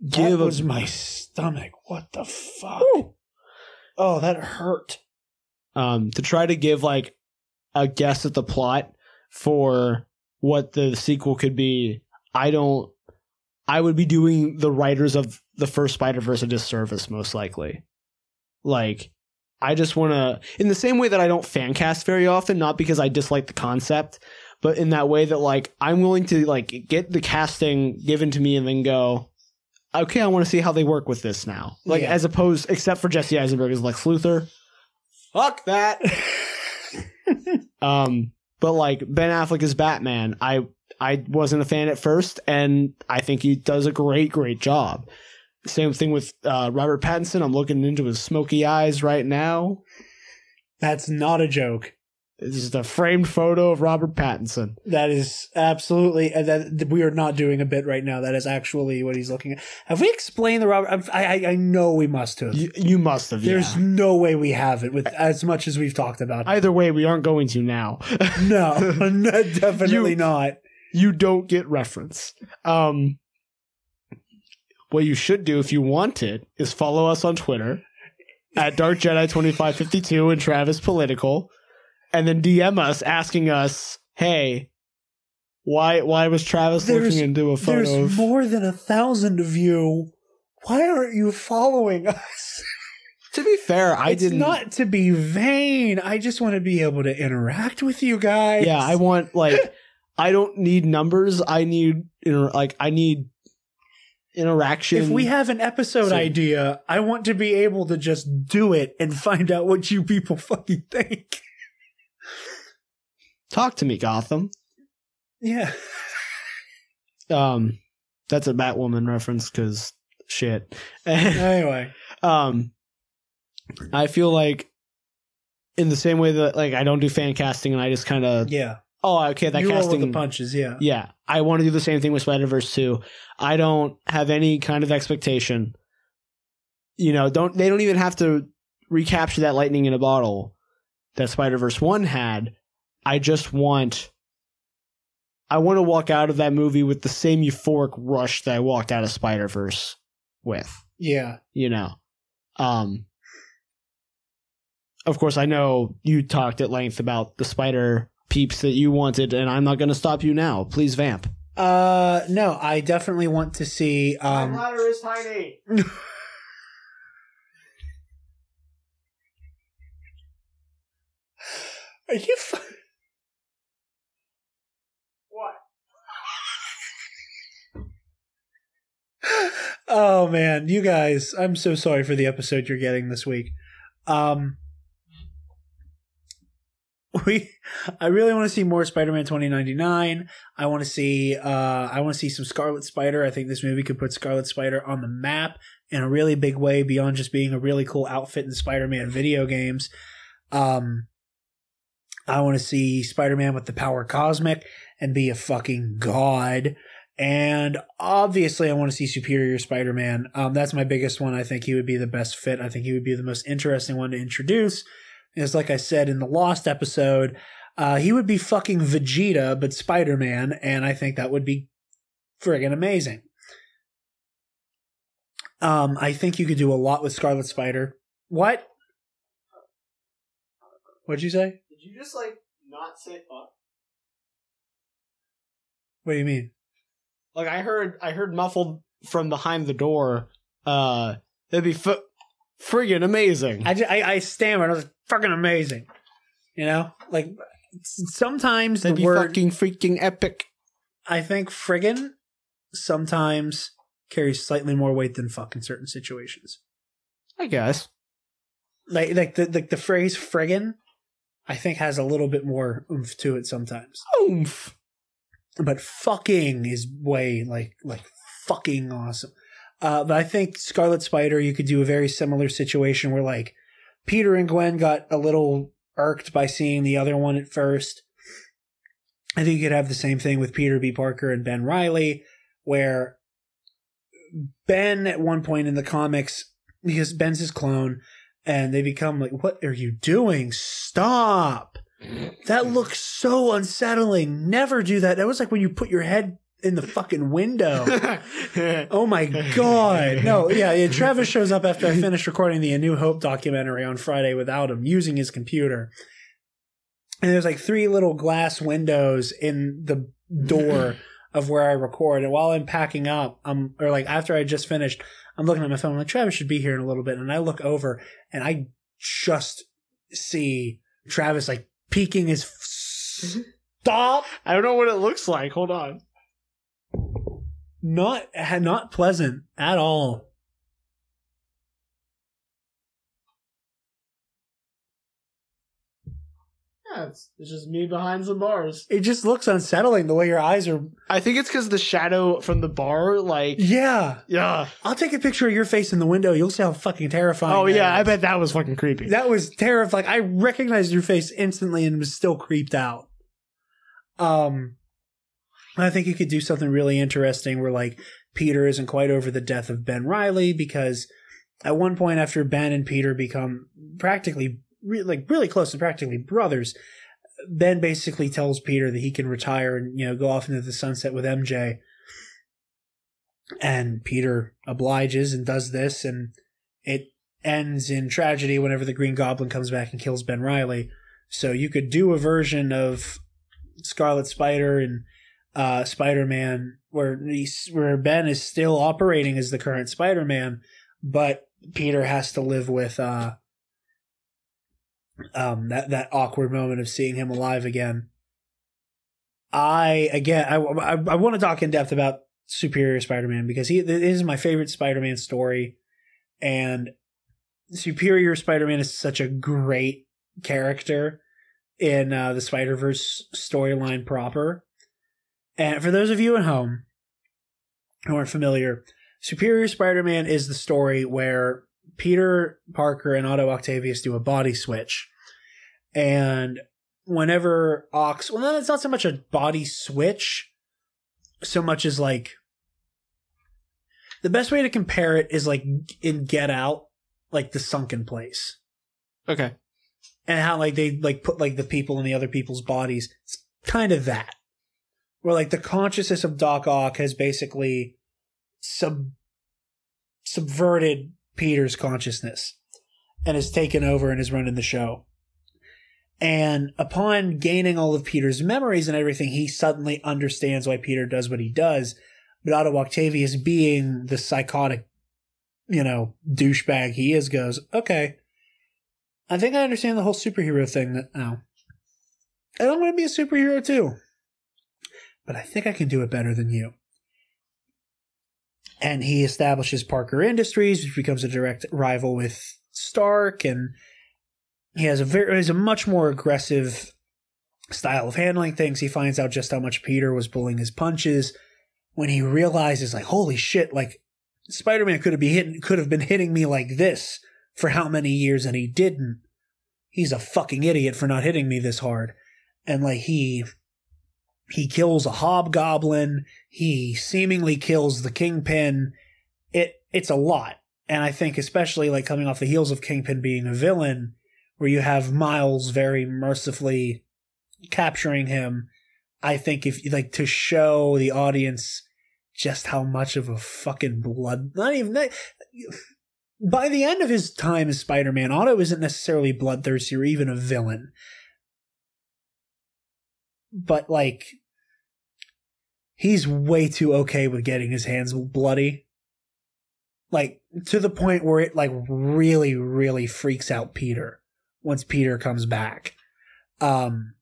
give That a- was my stomach. What the fuck? Oh, that hurt. um to try to give like a guess at the plot for what the sequel could be. I don't. I would be doing the writers of the first Spider Verse a disservice, most likely. Like, I just want to, in the same way that I don't fan cast very often, not because I dislike the concept, but in that way that like I'm willing to like get the casting given to me and then go, okay, I want to see how they work with this now. Like, Yeah. as opposed, except for Jesse Eisenberg as Lex Luthor. Fuck that. um, but like Ben Affleck as Batman, I I wasn't a fan at first, and I think he does a great, great job. Same thing with uh, Robert Pattinson. I'm looking into his smoky eyes right now. That's not a joke. This is a framed photo of Robert Pattinson. That is absolutely and that we are not doing a bit right now. That is actually what he's looking at. Have we explained the Robert? I I, I know we must have. You, you must have. There's yeah. no way we have it with as much as we've talked about. Either way, we aren't going to now. no, no, definitely You- not. you don't get reference. Um, what you should do if you want it is follow us on Twitter at Dark Jedi twenty five fifty two and Travis Political, and then DM us asking us, "Hey, why why was Travis There's- looking into a photo There's of?" more than a thousand of you. Why aren't you following us? To be fair, I it's didn't. not to be vain. I just want to be able to interact with you guys. yeah, I want like I don't need numbers. I need inter- like I need interaction. If we have an episode So- idea, I want to be able to just do it and find out what you people fucking think. talk to me, Gotham. Yeah. Um, that's a Batwoman reference because shit. Anyway. um, I feel like in the same way that like I don't do fan casting and I just kind of Yeah. Oh okay that you roll with casting the punches, yeah. Yeah, I want to do the same thing with Spider Verse 2. I don't have any kind of expectation. You know, don't they don't even have to recapture that lightning in a bottle that Spider Verse 1 had. I just want I want to walk out of that movie with the same euphoric rush that I walked out of Spider Verse with, Yeah. you know. Um Of course, I know you talked at length about the spider peeps that you wanted and I'm not going to stop you now. Please vamp. Uh no, I definitely want to see um ladder is tiny. Are you fu- What? Oh man, you guys, I'm so sorry for the episode you're getting this week. Um we I really want to see more Spider-Man 2099. I want to see uh I want to see some Scarlet Spider. I think this movie could put Scarlet Spider on the map in a really big way beyond just being a really cool outfit in Spider-Man video games. Um I want to see Spider-Man with the power cosmic and be a fucking god. And obviously, I want to see Superior Spider Man. Um, that's my biggest one. I think he would be the best fit. I think he would be the most interesting one to introduce. Is like I said in the Lost episode, uh, he would be fucking Vegeta, but Spider Man. And I think that would be friggin' amazing. Um, I think you could do a lot with Scarlet Spider. What? What'd you say? Did you just like not say fuck? What do you mean? Like I heard, I heard muffled from behind the door. Uh, it'd be f- friggin' amazing. I, ju- I, I stammered. I was like, fucking amazing. You know, like sometimes that'd the be word fucking freaking epic. I think friggin' sometimes carries slightly more weight than fuck in certain situations. I guess. Like like the the, the phrase friggin' I think has a little bit more oomph to it sometimes. Oomph. But fucking is way like like fucking awesome. Uh, but I think Scarlet Spider, you could do a very similar situation where like Peter and Gwen got a little irked by seeing the other one at first. I think you could have the same thing with Peter B. Parker and Ben Reilly, where Ben at one point in the comics, because Ben's his clone, and they become like, What are you doing? Stop. That looks so unsettling. Never do that. That was like when you put your head in the fucking window. Oh my god. No, yeah, yeah, Travis shows up after I finished recording the A New Hope documentary on Friday without him using his computer. And there's like three little glass windows in the door of where I record. And while I'm packing up, um or like after I just finished, I'm looking at my phone, I'm like Travis should be here in a little bit. And I look over and I just see Travis like peeking his stop I don't know what it looks like. Hold on. Not not pleasant at all. Yeah, it's, it's just me behind some bars. It just looks unsettling the way your eyes are. I think it's because the shadow from the bar, like, Yeah, yeah. I'll take a picture of your face in the window. You'll see how fucking terrifying. Oh that yeah, I bet that was fucking creepy. that was terrifying. I recognized your face instantly and was still creeped out. Um, I think you could do something really interesting where like Peter isn't quite over the death of Ben Reilly because at one point after Ben and Peter become practically re- like really close and practically brothers, Ben basically tells Peter that he can retire and you know go off into the sunset with MJ. And Peter obliges and does this, and it ends in tragedy whenever the Green Goblin comes back and kills Ben Reilly. So you could do a version of Scarlet Spider and uh, Spider Man where he's, where Ben is still operating as the current Spider Man, but Peter has to live with uh um that that awkward moment of seeing him alive again. I again I I, I want to talk in depth about Superior Spider-Man because he this is my favorite Spider-Man story and Superior Spider-Man is such a great character in uh, the Spider-Verse storyline proper. And for those of you at home who aren't familiar, Superior Spider-Man is the story where Peter Parker and Otto Octavius do a body switch. And whenever Ox, well, it's not so much a body switch, so much as like the best way to compare it is like in Get Out, like the sunken place, Okay. and how like they like put like the people in the other people's bodies. It's kind of that, where like the consciousness of Doc Ock has basically sub subverted Peter's consciousness and has taken over and is running the show. And upon gaining all of Peter's memories and everything, he suddenly understands why Peter does what he does. But Otto Octavius, being the psychotic, you know, douchebag he is, goes, okay, I think I understand the whole superhero thing now. And I'm going to be a superhero too. But I think I can do it better than you. And he establishes Parker Industries, which becomes a direct rival with Stark, and he has a very has a much more aggressive style of handling things. He finds out just how much Peter was pulling his punches when he realizes, like, holy shit, like Spider Man could have been hitting could have been hitting me like this for how many years, and he didn't. He's a fucking idiot for not hitting me this hard. And like he he kills a hobgoblin, he seemingly kills the kingpin. It it's a lot. And I think especially like coming off the heels of Kingpin being a villain, where you have Miles very mercifully capturing him, I think if like to show the audience just how much of a fucking blood not even that by the end of his time as Spider-Man, Otto isn't necessarily bloodthirsty or even a villain. But like he's way too okay with getting his hands bloody. Like to the point where it like really really freaks out Peter once Peter comes back. Um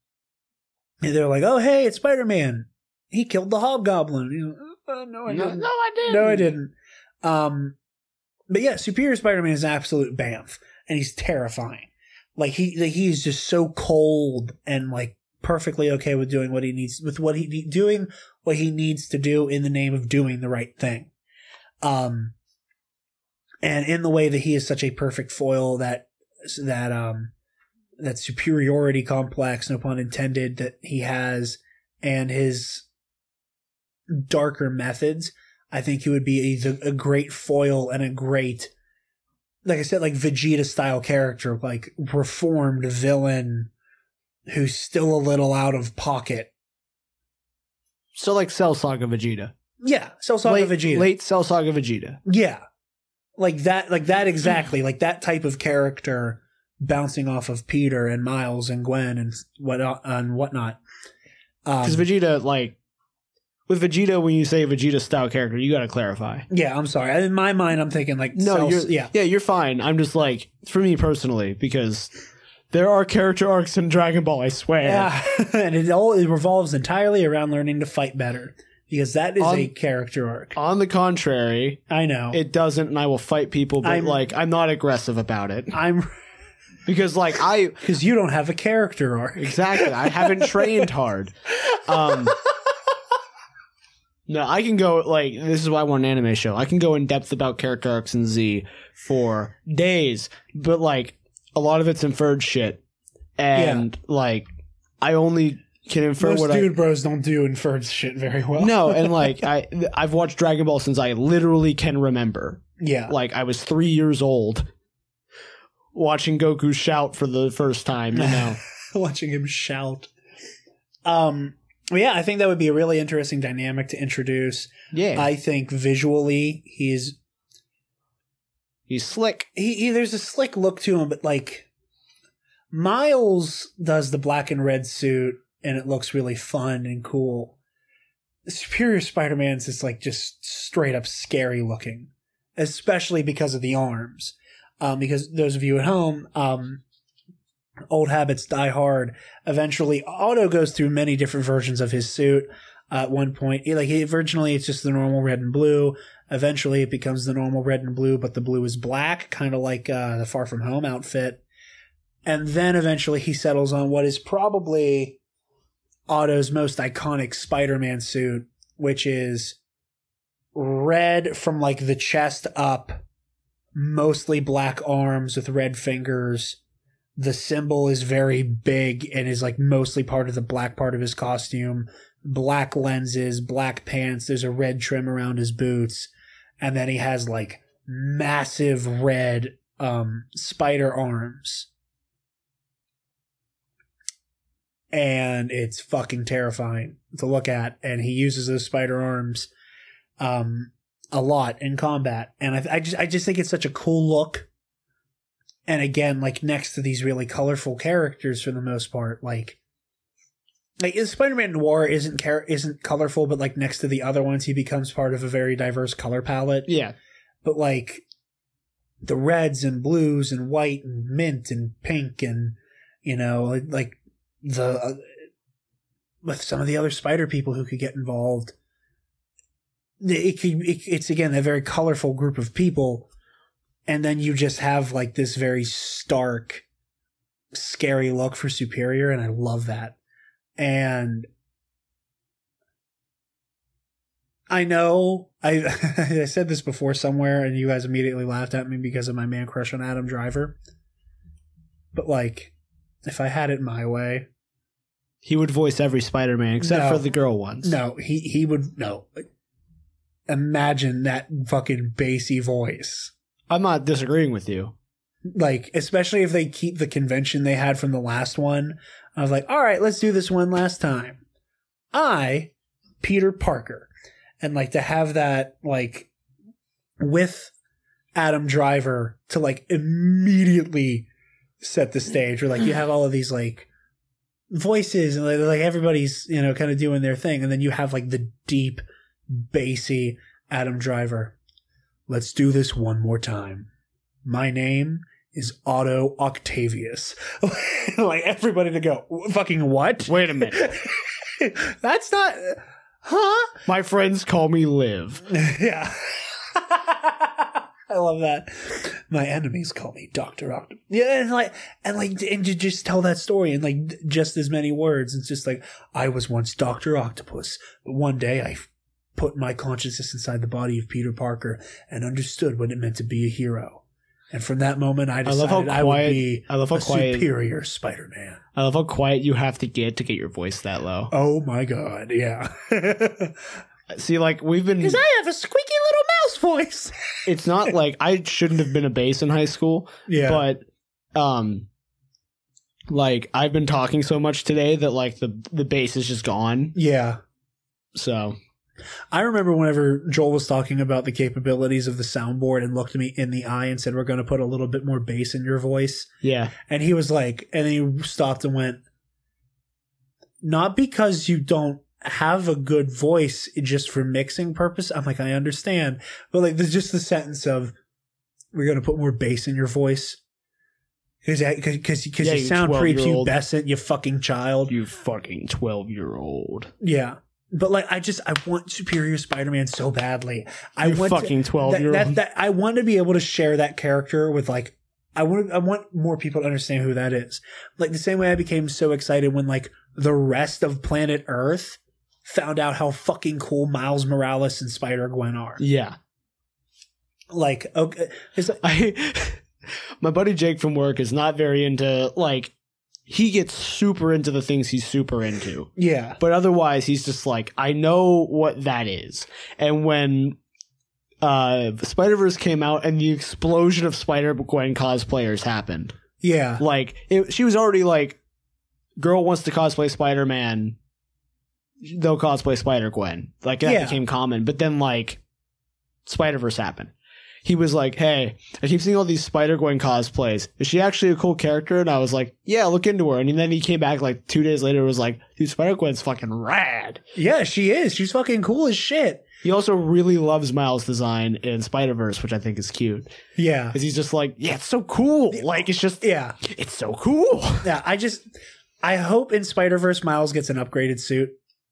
and they're like, "Oh, hey, it's Spider-Man. He killed the hobgoblin." Like, "Uh, no, I No, didn't. no, I didn't. No, I didn't. Um, but yeah, Superior Spider-Man is an absolute bamf, and he's terrifying. Like he, like he is just so cold and like perfectly okay with doing what he needs, with what he doing what he needs to do in the name of doing the right thing. Um, and in the way that he is such a perfect foil that that um that superiority complex, no pun intended, that he has, and his darker methods. I think he would be a, a great foil and a great, like I said, like Vegeta style character, like reformed villain who's still a little out of pocket. So like Cell Saga Vegeta. Yeah, Cell Saga late, Vegeta. Late Cell Saga Vegeta. Yeah. Like that like that exactly. like that type of character bouncing off of Peter and Miles and Gwen and what and whatnot. Um, Because Vegeta, like, with Vegeta, when you say Vegeta style character, you got to clarify. yeah, I'm sorry. In my mind, I'm thinking like No, yeah, yeah, you're fine. I'm just like for me personally because there are character arcs in Dragon Ball. I swear. yeah, and it all it revolves entirely around learning to fight better because that is On- a character arc. On the contrary, I know. it doesn't, and I will fight people, but I'm- like I'm not aggressive about it I'm because like I because you don't have a character arc. exactly I haven't trained hard. Um, no, I can go like this is why I want an anime show. I can go in depth about character arcs in Z for days, but like a lot of it's inferred shit, and like I only can infer Most what dude bros don't do inferred shit very well. No, and like I I've watched Dragon Ball since I literally can remember. yeah, Like I was three years old. Watching Goku shout for the first time, you know. watching him shout. Um, well, yeah, I think that would be a really interesting dynamic to introduce. yeah, I think visually he's he's slick. he, he there's a slick look to him, but like Miles does the black and red suit and it looks really fun and cool. Superior Spider-Man's is like just straight up scary looking. especially because of the arms. Um, because those of you at home, um, old habits die hard. Eventually, Otto goes through many different versions of his suit. At one point, like originally, it's just the normal red and blue. Eventually, it becomes the normal red and blue, but the blue is black, kind of like uh, the Far From Home outfit. And then eventually, he settles on what is probably Otto's most iconic Spider-Man suit, which is red from like the chest up, mostly black arms with red fingers. The symbol is very big and is like mostly part of the black part of his costume. Black lenses, black pants. There's a red trim around his boots. And then he has like massive red um, spider arms. And it's fucking terrifying to look at. And he uses those spider arms um, a lot in combat, and I, I just I just think it's such a cool look. And again, like next to these really colorful characters for the most part, like like Spider-Man Noir isn't car- isn't colorful, but like next to the other ones, he becomes part of a very diverse color palette. Yeah. But like the reds and blues and white and mint and pink and you know like, like the uh, with some of the other spider people who could get involved it could it, it's again a very colorful group of people and then you just have like this very stark scary look for superior and i love that and i know i i said this before somewhere and you guys immediately laughed at me because of my man crush on adam driver but like if i had it my way He would voice every Spider-Man except No. for the girl ones. no he he would no imagine that fucking bassy voice I'm not disagreeing with you. like especially if they keep the convention they had from the last one i was like all right let's do this one last time. I peter parker and like to have that like with adam driver to like immediately set the stage where like you have all of these like voices and like, like everybody's you know kind of doing their thing and then you have like the deep bassy adam driver. Let's do this one more time. My name is Otto Octavius. like everybody to go, fucking what? Wait a minute. That's not, huh? My friends call me Liv. yeah. I love that. My enemies call me Doctor Octopus. Yeah, and like, and like, and to just tell that story in like just as many words. It's just like I was once Doctor Octopus, but one day I put my consciousness inside the body of Peter Parker and understood what it meant to be a hero. And from that moment, I I love decided how I, would be I love how a quiet- superior Spider-Man. I love how quiet you have to get to get your voice that low. Oh my god, yeah. See, like we've been. Because I have a squeaky little mouse voice. It's not like I shouldn't have been a bass in high school, Yeah. but um, like I've been talking so much today that like the the bass is just gone. yeah. So I remember whenever Joel was talking about the capabilities of the soundboard and looked me in the eye and said, We're going to put a little bit more bass in your voice. yeah, And he was like, and then he stopped and went, Not because you don't have a good voice just for mixing purpose. I'm like, I understand. But like, there's just the sentence of, We're going to put more bass in your voice. Because because Yeah, you sound 12-year-old. prepubescent, you fucking child. you fucking twelve year old. Yeah. But like I just I want Superior Spider-Man so badly. I You want to- fucking 12 year old. that I want to be able to share that character with like I want I want more people to understand who that is. Like the same way I became so excited when like the rest of planet Earth found out how fucking cool Miles Morales and Spider Gwen are. Yeah, Like okay, like, I my buddy Jake from work is not very into like he gets super into the things he's super into. yeah. But otherwise he's just like I know what that is. And when uh Spider-Verse came out and the explosion of Spider-Gwen cosplayers happened. Yeah. Like it, she was already like girl wants to cosplay Spider-Man they'll cosplay Spider-Gwen. Like that Yeah. became common. But then like Spider-Verse happened. He was like, "Hey, I keep seeing all these Spider Gwen cosplays. Is she actually a cool character?" And I was like, "Yeah, look into her." And then he came back like two days later, and was like, "Dude, Spider Gwen's fucking rad." Yeah, she is. She's fucking cool as shit. He also really loves Miles' design in Spider Verse, which I think is cute, Yeah. because he's just like, "Yeah, it's so cool. Like, it's just, Yeah. it's so cool." Yeah. I just, I hope in Spider Verse Miles gets an upgraded suit.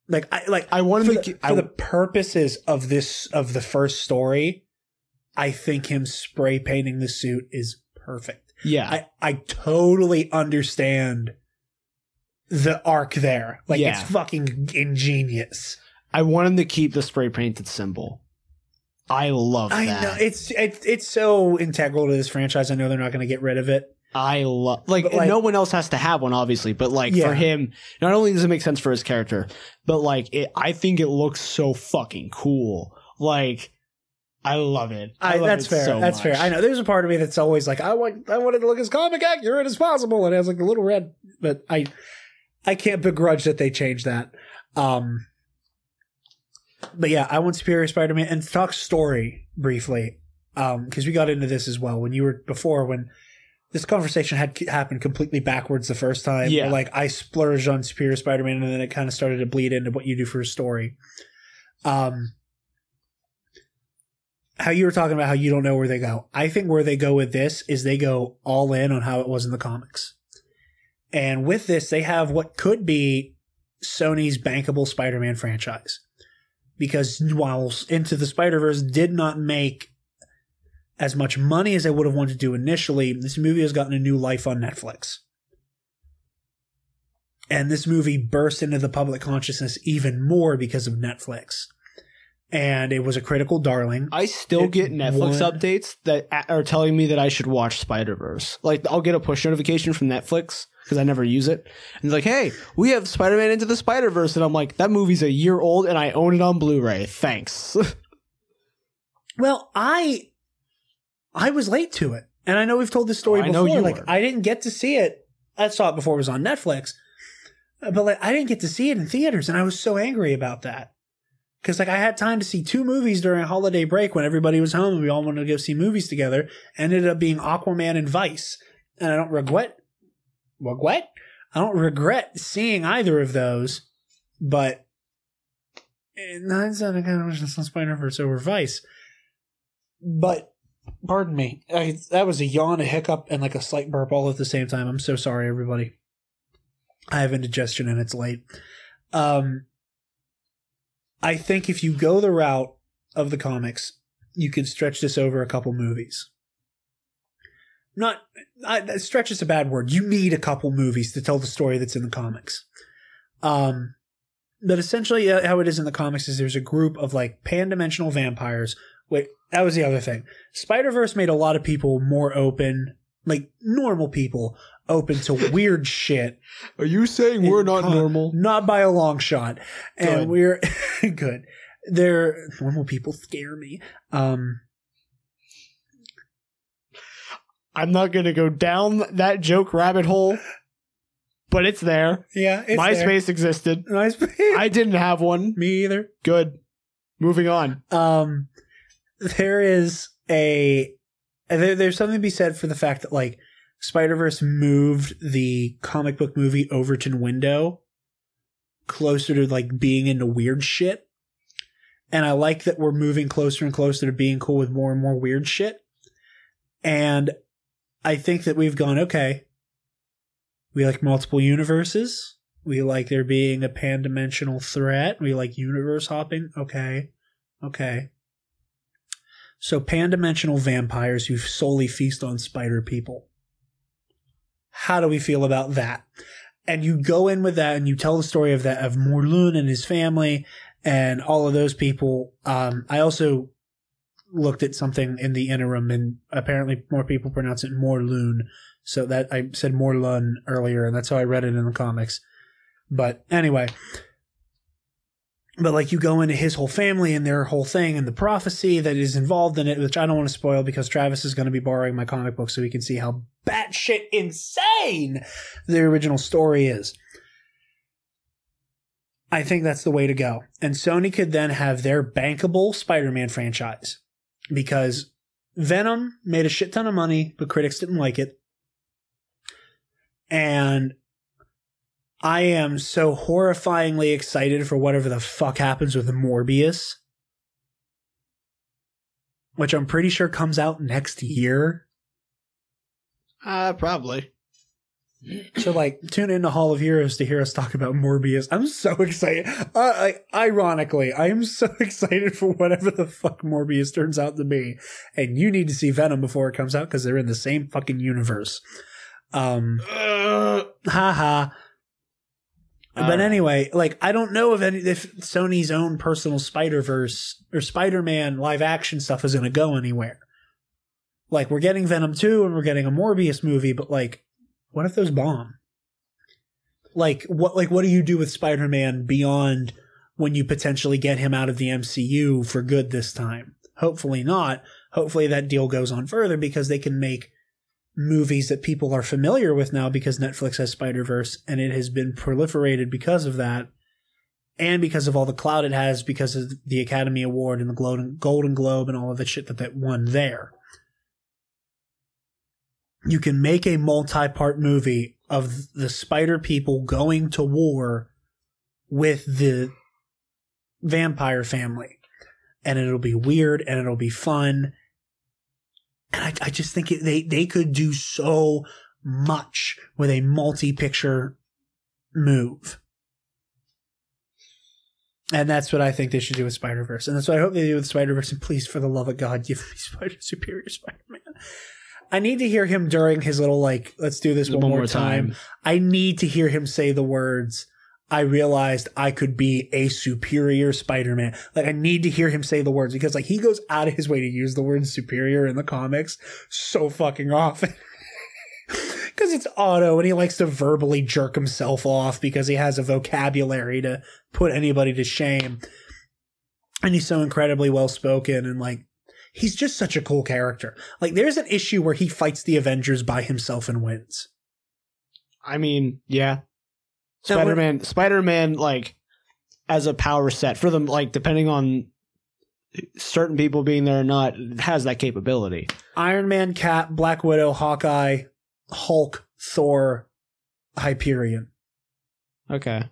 Like, I like. I for, to the, for I- the purposes of this of the first story. I think him spray painting the suit is perfect. Yeah, I I totally understand the arc there. Like Yeah. it's fucking ingenious. I want him to keep the spray painted symbol. I love I that. know it's it's it's so integral to this franchise. I know they're not going to get rid of it. I love like, like- no one else has to have one, obviously, but like Yeah. for him, not only does it make sense for his character, but like it, I think it looks so fucking cool. Like I love it. I, I, love that's it fair. so that's fair. I know. There's a part of me that's always like, I want, I want it to look as comic accurate as possible, and it has like a little red. But I, I can't begrudge that they changed that. Um, but yeah, I want Superior Spider-Man and talk story briefly, um, because we got into this as well when you were before when this conversation had happened completely backwards the first time. Yeah. like I splurged on Superior Spider-Man, and then it kind of started to bleed into what you do for a story. Um, how you were talking about how you don't know where they go. I think where they go with this is they go all in on how it was in the comics. And with this, they have what could be Sony's bankable Spider Man franchise. Because while Into the Spider Verse did not make as much money as they would have wanted to do initially, this movie has gotten a new life on Netflix. And this movie burst into the public consciousness even more because of Netflix. And it was a critical darling. I still It get Netflix won- updates that are telling me that I should watch Spider Verse. Like I'll get a push notification from Netflix because I never use it, and it's like, "Hey, we have Spider Man into the Spider Verse," and I'm like, "That movie's a year old, and I own it on Blu-ray. Thanks." Well, I I was late to it. And I know we've told this story Oh, before. like were. I didn't get to see it. I saw it before it was on Netflix. But like I didn't get to see it in theaters and I was so angry about that. Cuz like I had time to see two movies during holiday break when everybody was home and we all wanted to go see movies together. Ended up being Aquaman and Vice. And I don't regret regret? I don't regret seeing either of those, but in hindsight, I kind of Spider Verse over Vice. But pardon me, I, that was a yawn, a hiccup, and like a slight burp all at the same time. I'm so sorry, everybody. I have indigestion and it's late. Um, I think if you go the route of the comics, you can stretch this over a couple movies. Not I, stretch is a bad word. You need a couple movies to tell the story that's in the comics. Um, but essentially, uh, how it is in the comics is there's a group of like pan-dimensional vampires. Wait, that was the other thing. Spider Verse made a lot of people more open, like normal people, open to weird shit. Are you saying in con- normal? Not by a long shot. And Good. we're good. They're normal people scare me. Um, I'm not gonna go down that joke rabbit hole, but it's there. yeah, it's MySpace existed. MySpace. I didn't have one. me either. Good. Moving on. um there is a there, there's something to be said for the fact that like spider-verse moved the comic book movie overton window closer to like being into weird shit. And i like that we're moving closer and closer to being cool with more and more weird shit. And i think that we've gone okay we like multiple universes. We like there being a pan-dimensional threat. We like universe hopping. Okay. Okay. So pan-dimensional vampires who solely feast on spider people. How do we feel about that? And you go in with that and you tell the story of that of Morlun and his family and all of those people. Um, I also looked at something in the interim and apparently more people pronounce it Morlun. So that I said Morlun earlier and that's how I read it in the comics. But anyway, but like you go into his whole family and their whole thing and the prophecy that is involved in it, which I don't want to spoil because Travis is going to be borrowing my comic book so he can see how batshit insane the original story is. I think that's the way to go. And Sony could then have their bankable Spider Man franchise because Venom made a shit ton of money, but critics didn't like it. And I am so horrifyingly excited for whatever the fuck happens with Morbius, which I'm pretty sure comes out next year. Uh, probably. So, like, tune in to Hall of Heroes to hear us talk about Morbius. I'm so excited. Uh, like, ironically, I am so excited for whatever the fuck Morbius turns out to be. And you need to see Venom before it comes out because they're in the same fucking universe. Um, haha. But anyway, like I don't know if any if Sony's own personal Spider Verse or Spider Man live action stuff is going to go anywhere. Like we're getting Venom two and we're getting a Morbius movie, but like, what if those bomb? Like what? Like what do you do with Spider Man beyond when you potentially get him out of the MCU for good this time? Hopefully not. Hopefully that deal goes on further because they can make movies that people are familiar with now because Netflix has Spider Verse and it has been proliferated because of that, and because of all the clout it has because of the Academy Award and the Golden Globe and all of the shit that that won there. You can make a multi-part movie of the Spider people going to war with the vampire family, and it'll be weird and it'll be fun and I, I just think it, they they could do so much with a multi-picture move. And that's what I think they should do with Spider Verse, and that's what I hope they do with Spider Verse. And please, for the love of God, give me Spider Superior Spider Man. I need to hear him during his little like, let's do this one, more, time. I need to hear him say the words. I realized I could be a superior Spider-Man. Like I need to hear him say the words because like he goes out of his way to use the word superior in the comics so fucking often. Cause it's Otto and he likes to verbally jerk himself off because he has a vocabulary to put anybody to shame. And he's so incredibly well spoken and like he's just such a cool character. Like there's an issue where he fights the Avengers by himself and wins. I mean, yeah. Now, what- Spider Man, Spider Man, like as a power set for them, like depending on certain people being there or not, has that capability. Iron Man, Cap, Black Widow, Hawkeye, Hulk, Thor, Hyperion. Okay.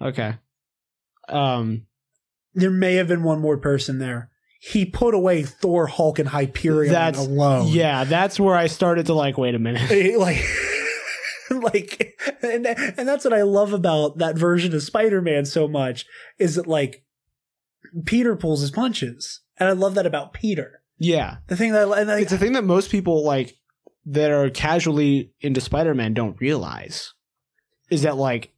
Okay. Um. There may have been one more person there. He put away Thor, Hulk, and Hyperion That's alone. Yeah, that's where I started to like. Wait a minute. Like, like, and and that's what I love about that version of Spider-Man so much is that like Peter pulls his punches, and I love that about Peter. Yeah, The thing that and like, it's a thing that most people like that are casually into Spider Man don't realize is that like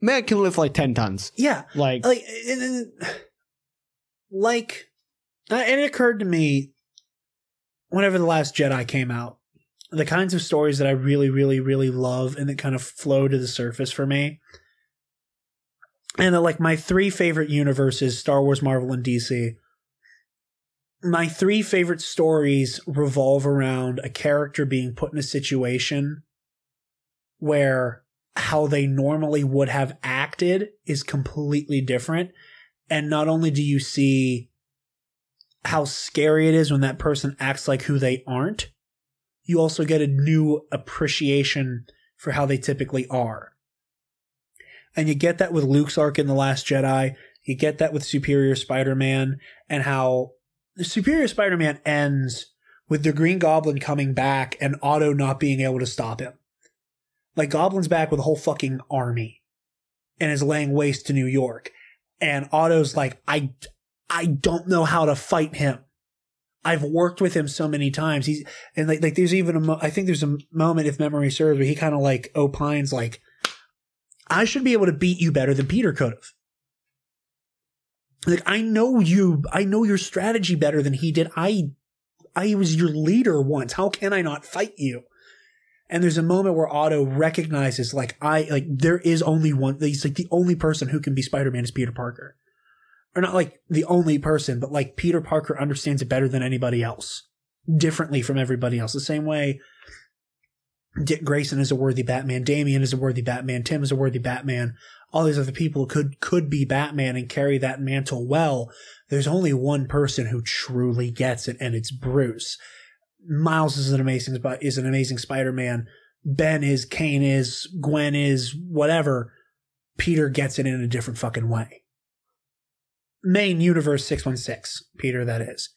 man can lift like ten tons. yeah, Like, like and, and- like and it occurred to me whenever the last jedi came out the kinds of stories that i really really really love and that kind of flow to the surface for me. And that like my three favorite universes star wars marvel and dc my three favorite stories revolve around a character being put in a situation where how they normally would have acted is completely different. And not only do you see how scary it is when that person acts like who they aren't, you also get a new appreciation for how they typically are. And you get that with Luke's arc in The Last Jedi. You get that with Superior Spider Man and how Superior Spider Man ends with the Green Goblin coming back and Otto not being able to stop him. Like, Goblin's back with a whole fucking army and is laying waste to New York and Otto's like, I, I don't know how to fight him. I've worked with him so many times. He's and like, like there's even a, mo- I think there's a moment, if memory serves, where he kind of like opines like, I should be able to beat you better than Peter could have. Like I know you, I know your strategy better than he did. I, I was your leader once. How can I not fight you? And there's a moment where Otto recognizes, like, I, like, there is only one, he's like, the only person who can be Spider Man is Peter Parker. Or not like the only person, but like Peter Parker understands it better than anybody else, differently from everybody else. The same way Dick Grayson is a worthy Batman. Damian is a worthy Batman. Tim is a worthy Batman. All these other people could could be Batman and carry that mantle well. There's only one person who truly gets it, and it's Bruce. Miles is an amazing is an amazing Spider-Man. Ben is, Kaine is, Gwen is, whatever. Peter gets it in a different fucking way. Main universe 616, Peter, that is.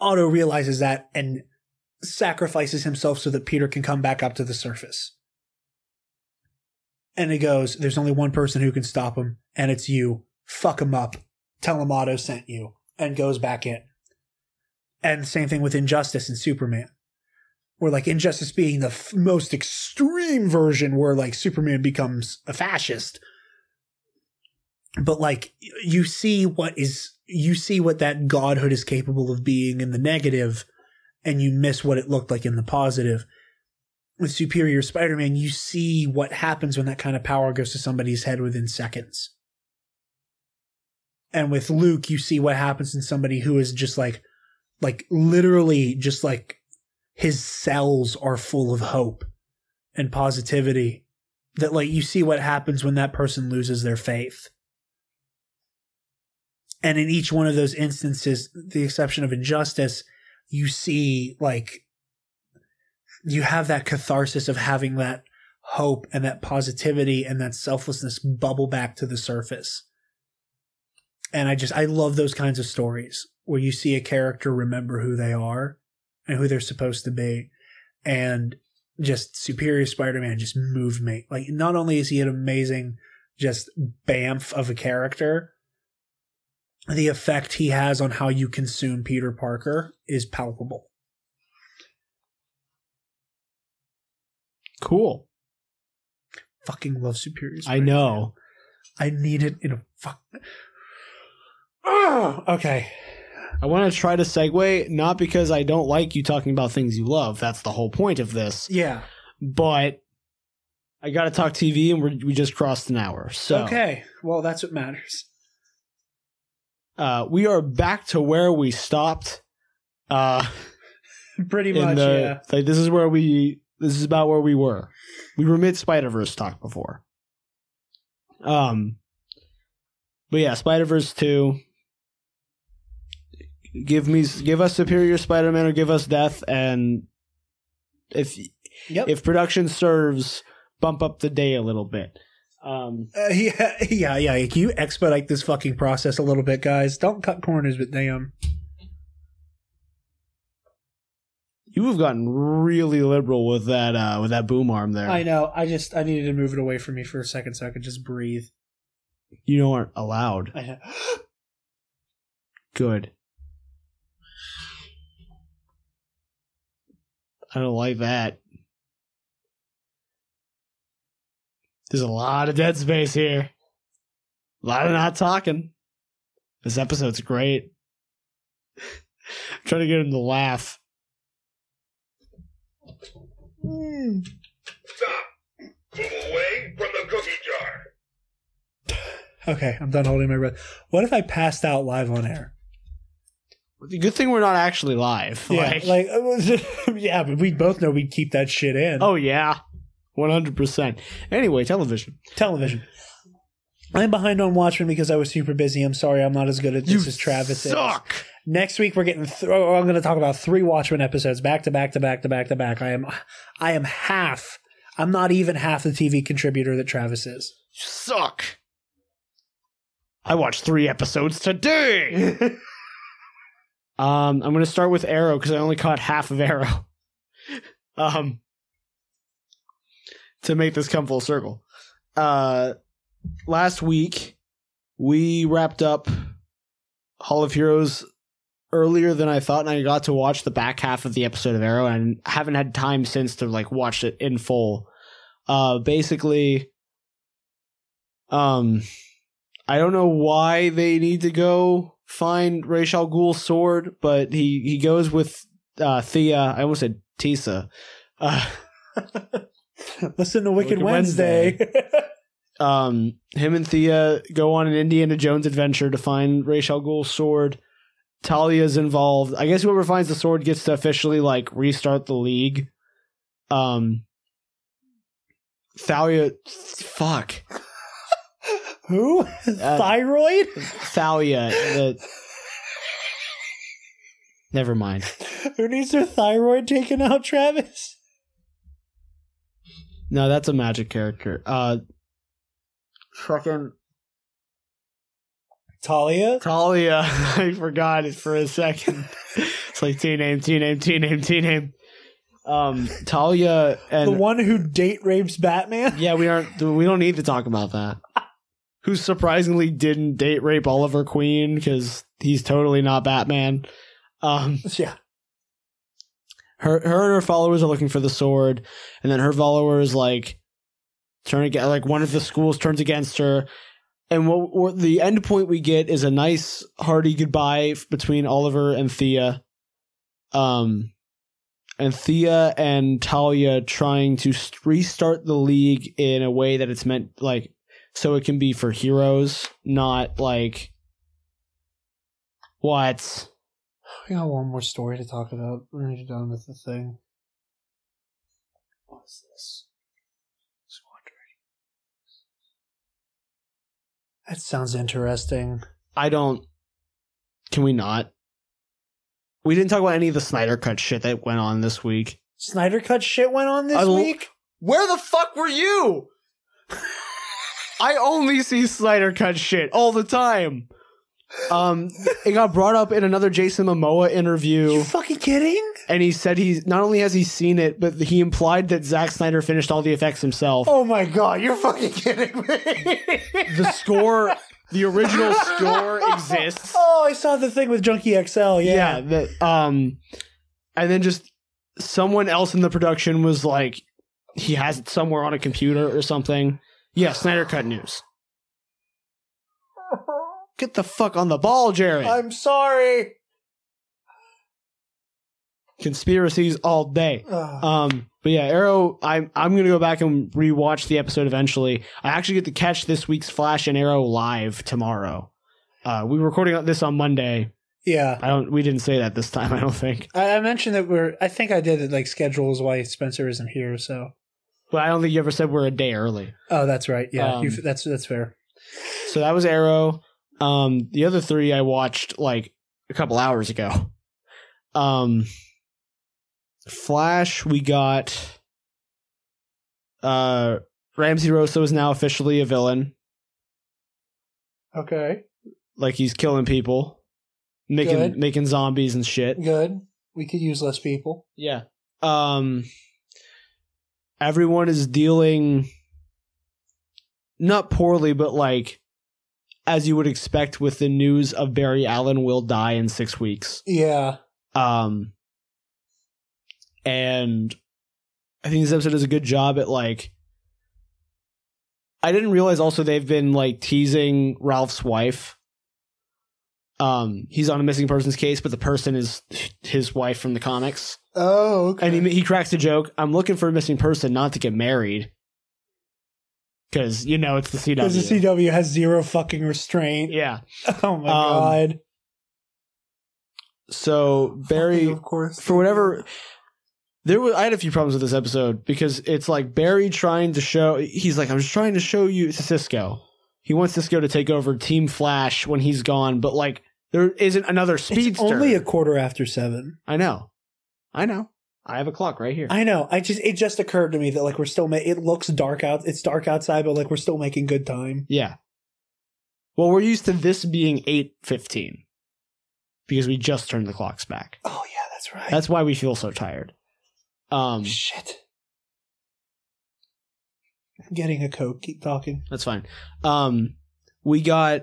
Otto realizes that and sacrifices himself so that Peter can come back up to the surface. And he goes, There's only one person who can stop him, and it's you. Fuck him up. Tell him Otto sent you. And goes back in. And same thing with Injustice and Superman. Where like Injustice being the f- most extreme version where like Superman becomes a fascist. But like you see what is you see what that godhood is capable of being in the negative and you miss what it looked like in the positive. With Superior Spider Man, you see what happens when that kind of power goes to somebody's head within seconds. And with Luke, you see what happens in somebody who is just like, like literally just like his cells are full of hope and positivity. That like you see what happens when that person loses their faith. And in each one of those instances, the exception of injustice, you see like you have that catharsis of having that hope and that positivity and that selflessness bubble back to the surface. And I just I love those kinds of stories where you see a character remember who they are and who they're supposed to be and just superior spider-man just moved me like not only is he an amazing just bamf of a character the effect he has on how you consume Peter Parker is palpable. Cool. Fucking love Superior. I Spider-Man. know. I need it in a fuck. Ugh, okay. I want to try to segue, not because I don't like you talking about things you love. That's the whole point of this. Yeah. But I got to talk TV, and we're, we just crossed an hour. So Okay. Well, that's what matters. Uh, we are back to where we stopped. Uh, Pretty much. the, yeah. like this is where we. This is about where we were. We were mid Spider Verse talk before. Um, but yeah, Spider Verse two. Give me, give us Superior Spider Man or give us Death, and if Yep. if production serves, bump up the day a little bit. Um, Uh, yeah, yeah, yeah. Can you expedite this fucking process a little bit, guys? Don't cut corners, but damn. you have gotten really liberal with that uh, with that boom arm there. I know. I just I needed to move it away from me for a second so I could just breathe. you aren't allowed. I know. Good. I don't like that. There's a lot of dead space here. A lot of not talking. This episode's great. I'm trying to get him to laugh. Hmm. Stop! Move away from the cookie jar. Okay, I'm done holding my breath. What if I passed out live on air? The good thing we're not actually live. Yeah, like, yeah, but we both know we'd keep that shit in. oh yeah, one hundred percent. Anyway, television. television. I'm behind on Watchmen because I was super busy. I'm sorry, I'm not as good at this as Travis is. suck. Next week we're getting. Th- oh, I'm going to talk about three Watchmen episodes back to back to back to back to back. I am, I am half. I'm not even half the TV contributor that Travis is. suck. I watched three episodes today. um, I'm gonna start with Arrow because I only caught half of Arrow. um, to make this come full circle. Uh, last week we wrapped up Hall of Heroes earlier than I thought, and I got to watch the back half of the episode of Arrow, and haven't had time since to like watch it in full. Uh, basically, um, I don't know why they need to go find Ra's al Ghul's sword, but he he goes with uh, Thea. I almost said Tisa. Uh, Listen to Wicked, Wicked Wednesday. um, him and Thea go on an Indiana Jones adventure to find Ra's al Ghul's sword, Talia's involved. I guess whoever finds the sword gets to officially like restart the league. Um, Thalia, fuck, Who? Thyroid? Thalia. The, never mind. Who needs their thyroid taken out, Travis? No, that's a magic character. Uh, fucking Talia? Talia. I forgot it for a second. it's like T name, T name, T name, T name. Um, Talia and The one who date rapes Batman? yeah, we aren't. We don't need to talk about that. Who surprisingly didn't date rape Oliver Queen because he's totally not Batman. Um, Yeah. Her her and her followers are looking for the sword, and then her followers like turn against like one of the schools turns against her. And what, what the end point we get is a nice hearty goodbye between Oliver and Thea. Um, and Thea and Talia trying to restart the league in a way that it's meant like so it can be for heroes, not like what We got one more story to talk about. When you're done with the thing. What is this? That sounds interesting. I don't. Can we not? We didn't talk about any of the Snyder Cut shit that went on this week. Snyder Cut shit went on this I week? Where the fuck were you? I only see Snyder Cut shit all the time. Um, it got brought up in another Jason Momoa interview, You fucking kidding? and he said he's not only has he seen it, but he implied that Zack Snyder finished all the effects himself. Oh my god, you're fucking kidding me. The score, the original score exists. Oh, I saw the thing with Junkie XL. Yeah. yeah that um and then just someone else in the production was like he has it somewhere on a computer or something yeah snyder cut news get the fuck on the ball Jerry. I'm sorry. conspiracies all day um but yeah arrow i'm i'm gonna go back and rewatch the episode eventually i actually get to catch this week's flash and arrow live tomorrow uh we were recording this on monday yeah. i don't we didn't say that this time i don't think I, I mentioned that we're. I think I did it like schedules why Spencer isn't here. So. but i don't think you ever said we're a day early Oh, that's right. Yeah, Um, that's that's fair. So that was Arrow. Um, the other three I watched like a couple hours ago. Um, Flash, we got. Uh, Ramsey Rosso is now officially a villain. Okay. Like he's killing people, making Good. making zombies and shit. Good. We could use less people. Yeah. Um everyone is dealing not poorly but like as you would expect with the news of Barry Allen will die in 6 weeks. Yeah. Um and I think this episode does a good job at like I didn't realize also they've been like teasing Ralph's wife. Um, he's on a missing persons case, but the person is his wife from the comics. Oh. Okay. And he, he cracks a joke. I'm looking for a missing person, not to get married. Because, you know, it's the CW. Because the CW has zero fucking restraint. yeah. Oh my um, god. So, Barry, of course. for whatever. There was, I had a few problems with this episode because it's like Barry trying to show. He's like, I'm just trying to show you to Cisco. He wants Cisco to take over Team Flash when he's gone, but like, there isn't another speedster. It's only a quarter after seven. I know. I know. I have a clock right here. I know. I just it just occurred to me that like we're still ma- it looks dark out. It's dark outside, but like we're still making good time. Yeah. Well, we're used to this being 8:15 because we just turned the clocks back. Oh yeah, that's right. That's why we feel so tired. Um shit. I'm getting a coke. Keep talking. that's fine. Um we got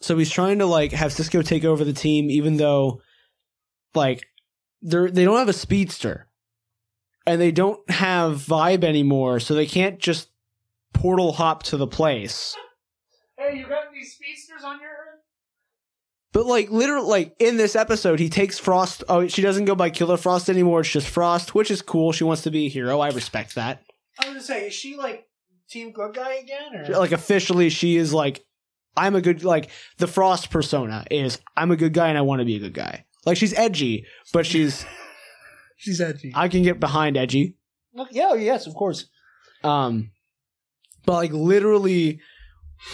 so he's trying to like have Cisco take over the team even though like they're they don't have a speedster and they don't have vibe anymore so they can't just portal hop to the place. Hey, you got these speedsters on your But like literally like in this episode, he takes Frost. Oh, she doesn't go by Killer Frost anymore. It's just Frost, which is cool. She wants to be a hero. I respect that. I was gonna say, is she like Team Good Guy again? Or Like officially, she is like I'm a good like the Frost persona is I'm a good guy and I want to be a good guy. Like she's edgy, but she's She's edgy. I can get behind edgy. yeah, yes, of course. Um, but like literally,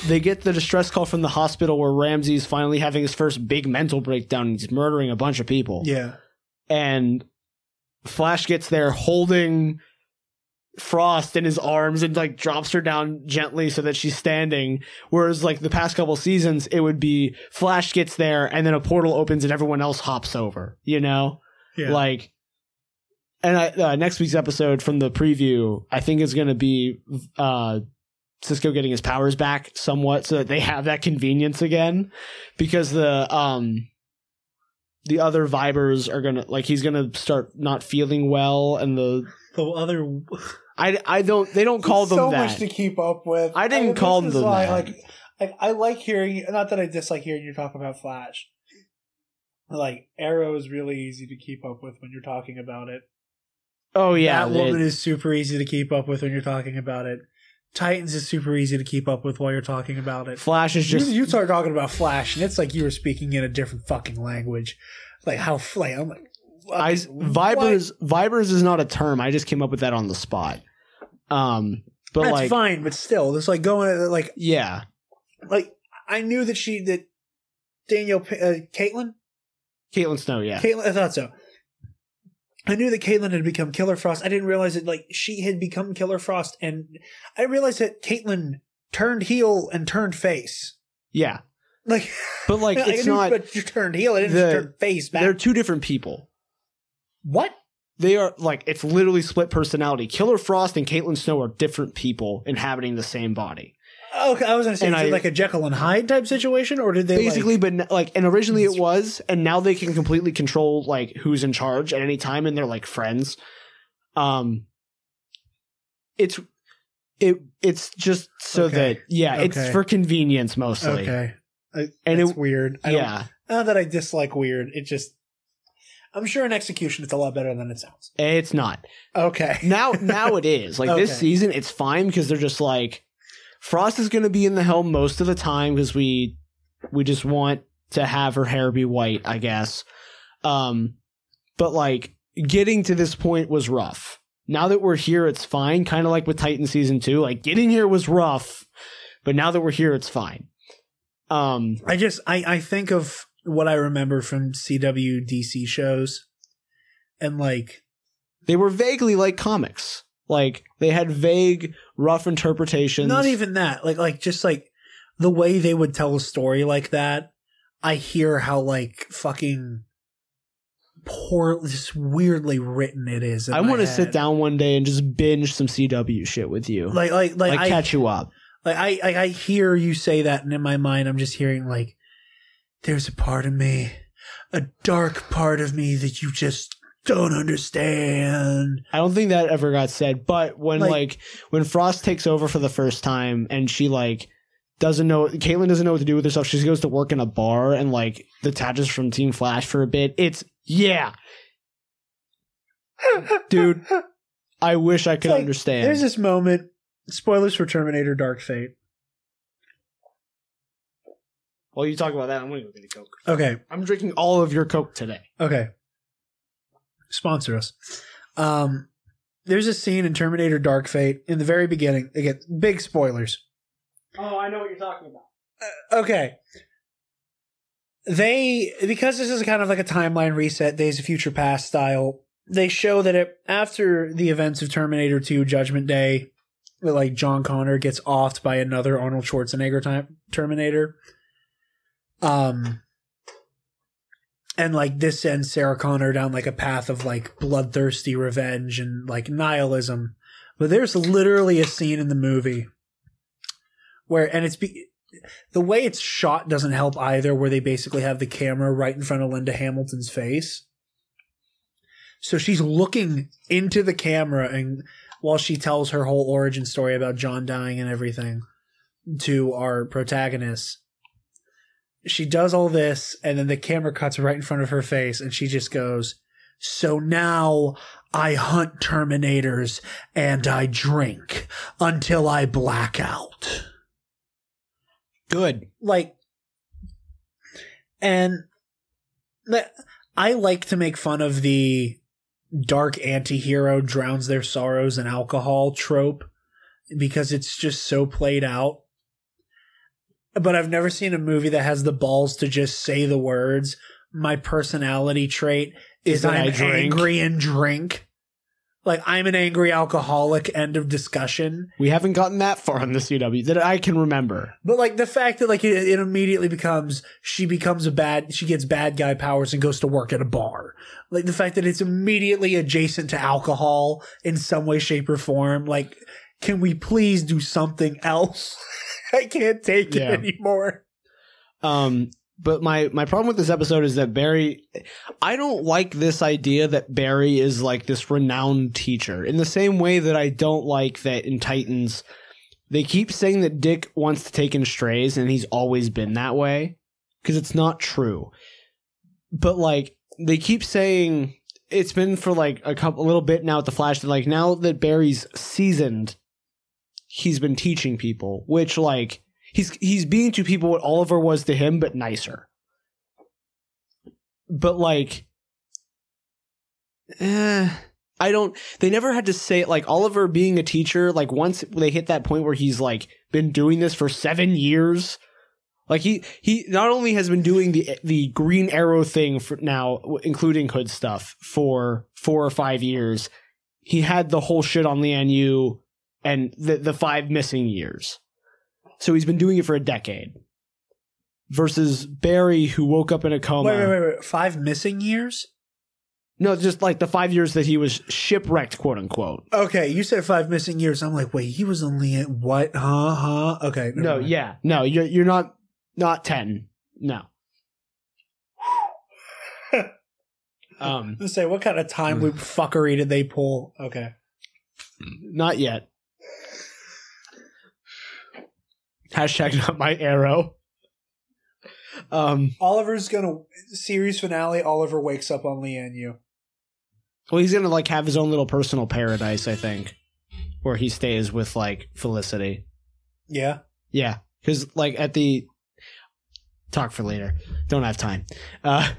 they get the distress call from the hospital where Ramsey's finally having his first big mental breakdown. and He's murdering a bunch of people. Yeah. and Flash gets there holding Frost in his arms and like drops her down gently so that she's standing. Whereas like the past couple seasons, it would be Flash gets there and then a portal opens and everyone else hops over. You know, Yeah. like. And I, uh, next week's episode from the preview, I think is going to be uh, Cisco getting his powers back somewhat, so that they have that convenience again, because the um the other vibers are gonna like he's gonna start not feeling well, and the the other I I don't they don't call them so that. much to keep up with. I didn't this call them why, that. Like, I, I like hearing. Not that I dislike hearing you talk about Flash. Like Arrow is really easy to keep up with when you're talking about it. oh yeah, Batwoman is super easy to keep up with when you're talking about it. Titans is super easy to keep up with while you're talking about it. Flash is just you, you start talking about Flash, and it's like you were speaking in a different fucking language. Like how like I'm like I what? vibers vibers is not a term. I just came up with that on the spot. Um, but That's like fine, but still, it's like going like yeah, like I knew that she that Danielle uh, Caitlin Caitlin Snow, yeah, Caitlin I thought so. I knew that Caitlin had become Killer Frost. I didn't realize that like she had become Killer Frost, and I realized that Caitlin turned heel and turned face. yeah. Like, But like I it's knew, not. But you turned heel. I didn't the- just turn face back. They're two different people. What? They are like it's literally split personality. Killer Frost and Caitlin Snow are different people inhabiting the same body. Okay, I was gonna say And is it like a Jekyll and Hyde type situation, or did they Basically, Like, but like, and originally it was, and now they can completely control like who's in charge at any time, and they're like friends. Um, it's it it's just so Okay. that yeah, it's for convenience mostly. okay, I, And it's it- weird. I don't- Yeah, not that I dislike weird. It just, I'm sure in execution it's a lot better than it sounds. it's not Okay. now. Now it is like this season. It's fine because they're just like Frost is going to be in the helm most of the time because we we just want to have her hair be white, I guess. Um, but like getting to this point was rough. Now that we're here, it's fine. Kind of like with Titan season two. Like getting here was rough, but now that we're here, it's fine. Um, I just I I think of what I remember from CW DC shows, and like they were vaguely like comics. Like they had vague, rough interpretations. not even that. Like like just like the way they would tell a story like that. I hear how like fucking poor, just weirdly written it is. I want to sit down one day and just binge some CW shit with you. Like like like, like I, catch you up. Like I, I, I hear you say that, and in my mind, I'm just hearing like, "There's a part of me, a dark part of me that you just don't understand." I don't think that ever got said. But when Like- like, when Frost takes over for the first time and she like doesn't know Caitlin doesn't know what to do with herself, she goes to work in a bar and like detaches from Team Flash for a bit. It's yeah. Dude, I wish I could like, understand. There's this moment. Spoilers for Terminator: Dark Fate. While you talk about that, I'm gonna go get a Coke. Okay, I'm drinking all of your Coke today. okay. Sponsor us. Um, there's a scene in Terminator: Dark Fate in the very beginning. Again, big spoilers. Oh, I know what you're talking about. okay. They because this is kind of like a timeline reset, Days of Future Past style. They show that it, after the events of Terminator 2 Judgment Day, like John Connor gets offed by another Arnold Schwarzenegger type Terminator. Um and like this sends Sarah Connor down like a path of like bloodthirsty revenge and like nihilism. But there's literally a scene in the movie where and it's be, the way it's shot doesn't help either where they basically have the camera right in front of Linda Hamilton's face. So she's looking into the camera and while she tells her whole origin story about John dying and everything to our protagonist. She does all this and then the camera cuts right in front of her face and she just goes, "So now I hunt terminators and I drink until I black out." Good. like and I like to make fun of the dark anti-hero drowns their sorrows in alcohol trope because it's just so played out. But I've never seen a movie that has the balls to just say the words. My personality trait is, Is I'm I drink." angry and drink. Like I'm an angry alcoholic. End of discussion. We haven't gotten that far on the CW that I can remember. But like the fact that like it, it immediately becomes she becomes a bad she gets bad guy powers and goes to work at a bar. Like the fact that it's immediately adjacent to alcohol in some way, shape, or form. Like, can we please do something else? I can't take Yeah. it anymore. Um, but my my problem with this episode is that Barry, I don't like this idea that Barry is like this renowned teacher. In the same way that I don't like that in Titans, they keep saying that Dick wants to take in strays, and he's always been that way because it's not true. But like they keep saying. It's been for like a couple, a little bit now at the Flash. That like now that Barry's seasoned, he's been teaching people, which like he's he's being to people what Oliver was to him, but nicer. But like, eh, I don't. They never had to say it. Like Oliver being a teacher, like once they hit that point where he's like been doing this for seven years. Like he he not only has been doing the the Green Arrow thing for now, including Hood stuff for four or five years. He had the whole shit on Lian Yu and the the five missing years. So he's been doing it for a decade. Versus Barry, who woke up in a coma. Wait, wait, wait, wait. Five missing years? No, just like the five years that he was shipwrecked, quote unquote. Okay, you said five missing years. I'm like, wait, he was only at what? Huh? Huh? Okay. No, mind. yeah, no, you're you're not not ten. No. um, Let's say, what kind of time loop fuckery did they pull? Okay. not yet. Hashtag not my arrow. Um, Oliver's gonna series finale. Oliver wakes up on Lian Yu. well, he's gonna like have his own little personal paradise, I think, where he stays with like Felicity. Yeah. Yeah, because like at the talk for later. Don't have time. Uh,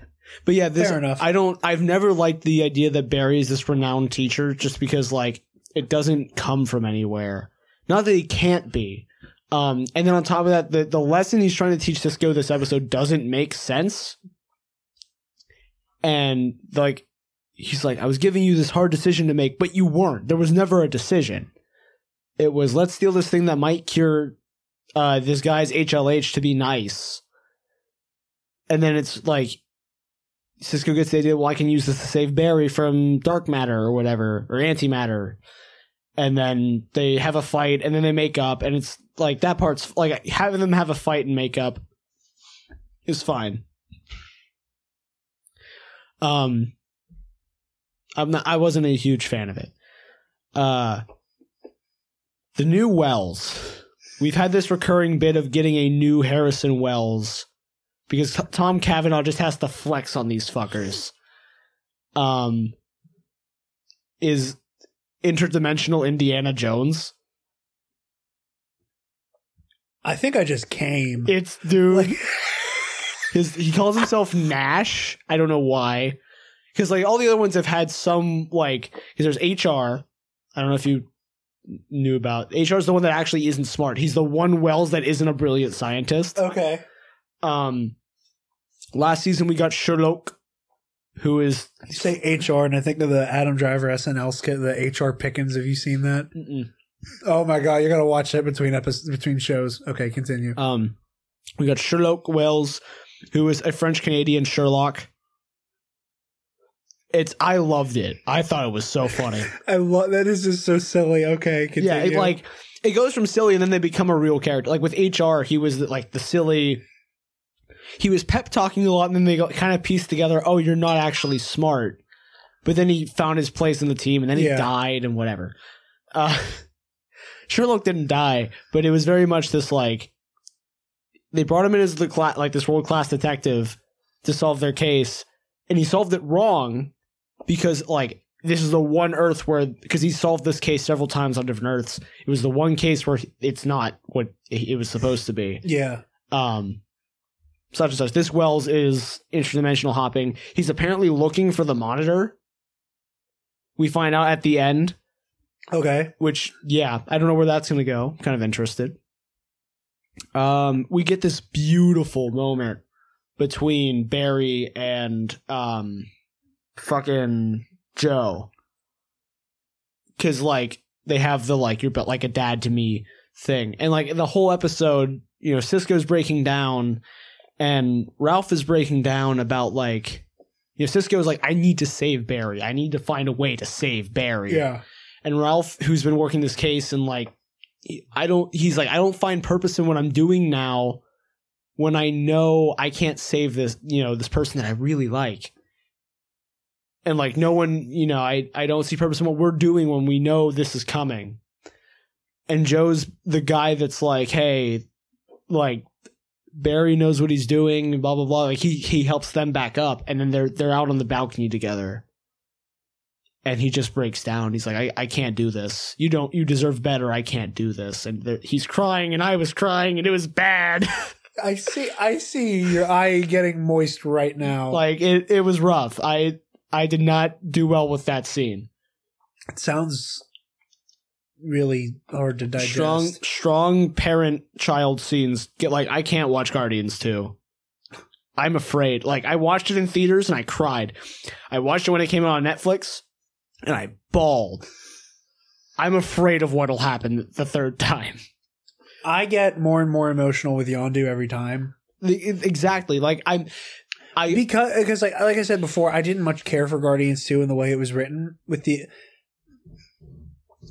but yeah, this Fair enough. I don't. I've never liked the idea that Barry is this renowned teacher, just because like it doesn't come from anywhere. Not that he can't be. Um, and then on top of that, the the lesson he's trying to teach Cisco this episode doesn't make sense. And like, he's like, I was giving you this hard decision to make, but you weren't. There was never a decision. It was let's steal this thing that might cure uh, this guy's HLH to be nice. And then it's like Cisco gets the idea, well, I can use this to save Barry from dark matter or whatever, or antimatter. And then they have a fight and then they make up and it's like that part's like having them have a fight and make up is fine. Um I'm not I wasn't a huge fan of it. Uh the new Wells. We've had this recurring bit of getting a new Harrison Wells because Tom Cavanagh just has to flex on these fuckers. Um, is interdimensional Indiana Jones? I think I just came. It's dude. Like- His he calls himself Nash. I don't know why. Because like all the other ones have had some like because there's HR. I don't know if you knew about HR is the one that actually isn't smart. He's the one Wells that isn't a brilliant scientist. okay. Um, last season we got Sherlock, who is You say HR, and I think of the Adam Driver SNL skit, the HR Pickens. Have you seen that? mm-mm. Oh my god, you're gonna watch that between episodes, between shows. Okay, continue. um, we got Sherlock Wells, who is a French Canadian Sherlock. It's I loved it. I thought it was so funny. I love that. Is just so silly. Okay, continue. yeah, it, like it goes from silly and then they become a real character. Like with HR, he was the, like the silly. He was pep talking a lot, and then they got kind of pieced together. Oh, you're not actually smart, but then he found his place in the team, and then he Yeah. died and whatever. Uh, Sherlock didn't die, but it was very much this like they brought him in as the cla- like this world class detective to solve their case, and he solved it wrong because like this is the one Earth where because he solved this case several times on different Earths. It was the one case where it's not what it was supposed to be. yeah, um, such and such. This Wells is interdimensional hopping. He's apparently looking for the monitor. We find out at the end, Okay. which yeah, I don't know where that's gonna go. Kind of interested. Um, we get this beautiful moment between Barry and um, fucking Joe, because like they have the like you're but like a dad to me thing, and like the whole episode, you know, Cisco's breaking down, and Ralph is breaking down about like. You know, Cisco's like, I need to save Barry. I need to find a way to save Barry Yeah. And Ralph, who's been working this case, and like, I don't, he's like, I don't find purpose in what I'm doing now when I know I can't save this, you know, this person that I really like. And like, no one, you know, I, I don't see purpose in what we're doing when we know this is coming. And Joe's the guy that's like, hey, like, Barry knows what he's doing, blah blah blah. Like he he helps them back up, and then they're they're out on the balcony together and he just breaks down. He's like, I, I can't do this. You don't, you deserve better. I can't do this. And there, he's crying and I was crying and it was bad. I see. I see your eye getting moist right now. like it, it was rough. I, I did not do well with that scene. it sounds really hard to digest. Strong, strong parent child scenes get like, I can't watch Guardians 2. I'm afraid. Like I watched it in theaters and I cried. I watched it when it came out on Netflix and I bawled. I'm afraid of what'll happen the third time. I get more and more emotional with Yondu every time The- Exactly. Like I'm, I because because like like I said before, I didn't much care for Guardians two in the way it was written. With the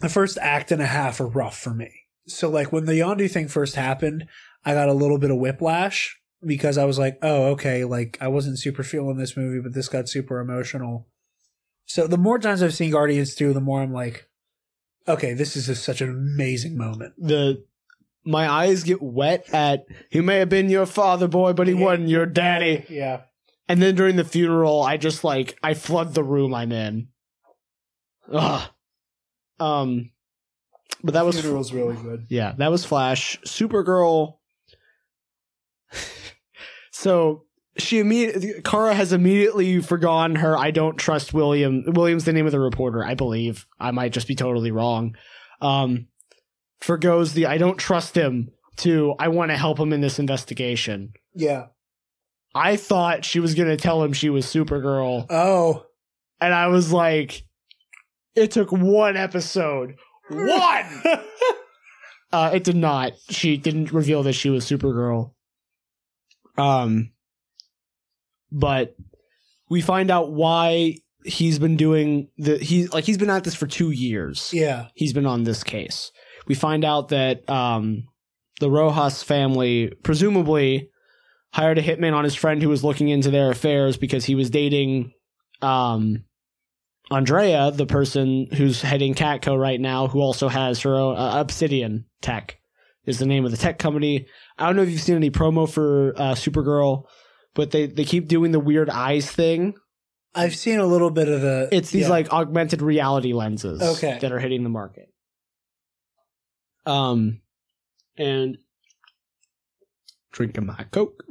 the first act and a half are rough for me. So like when the Yondu thing first happened, I got a little bit of whiplash because I was like, oh okay, like I wasn't super feeling this movie, but this got super emotional. So the more times I've seen Guardians two, the more I'm like, okay, this is just such an amazing moment. the my eyes get wet at he may have been your father boy, but he wasn't your daddy. Yeah. And then during the funeral, I just like I flood the room I'm in. Ugh. Um, but that was funeral's really good. yeah, that was Flash. Supergirl. so she immediately Kara has immediately forgone her. I don't trust William. William's the name of the reporter, I believe. I might just be totally wrong. Um, forgoes the I don't trust him to I want to help him in this investigation. Yeah. I thought she was gonna tell him she was Supergirl, Oh. and I was like, it took one episode. One. Uh, it did not. She didn't reveal that she was Supergirl. Um, but we find out why he's been doing the he like he's been at this for two years. yeah. He's been on this case. We find out that um, the Rojas family presumably hired a hitman on his friend who was looking into their affairs because he was dating um, Andrea, the person who's heading Catco right now, who also has her own uh, Obsidian Tech is the name of the tech company. I don't know if you've seen any promo for uh, Supergirl, but they they keep doing the weird eyes thing. I've seen a little bit of the. It's these yeah. like augmented reality lenses Okay. that are hitting the market. Um, and drinking my coke.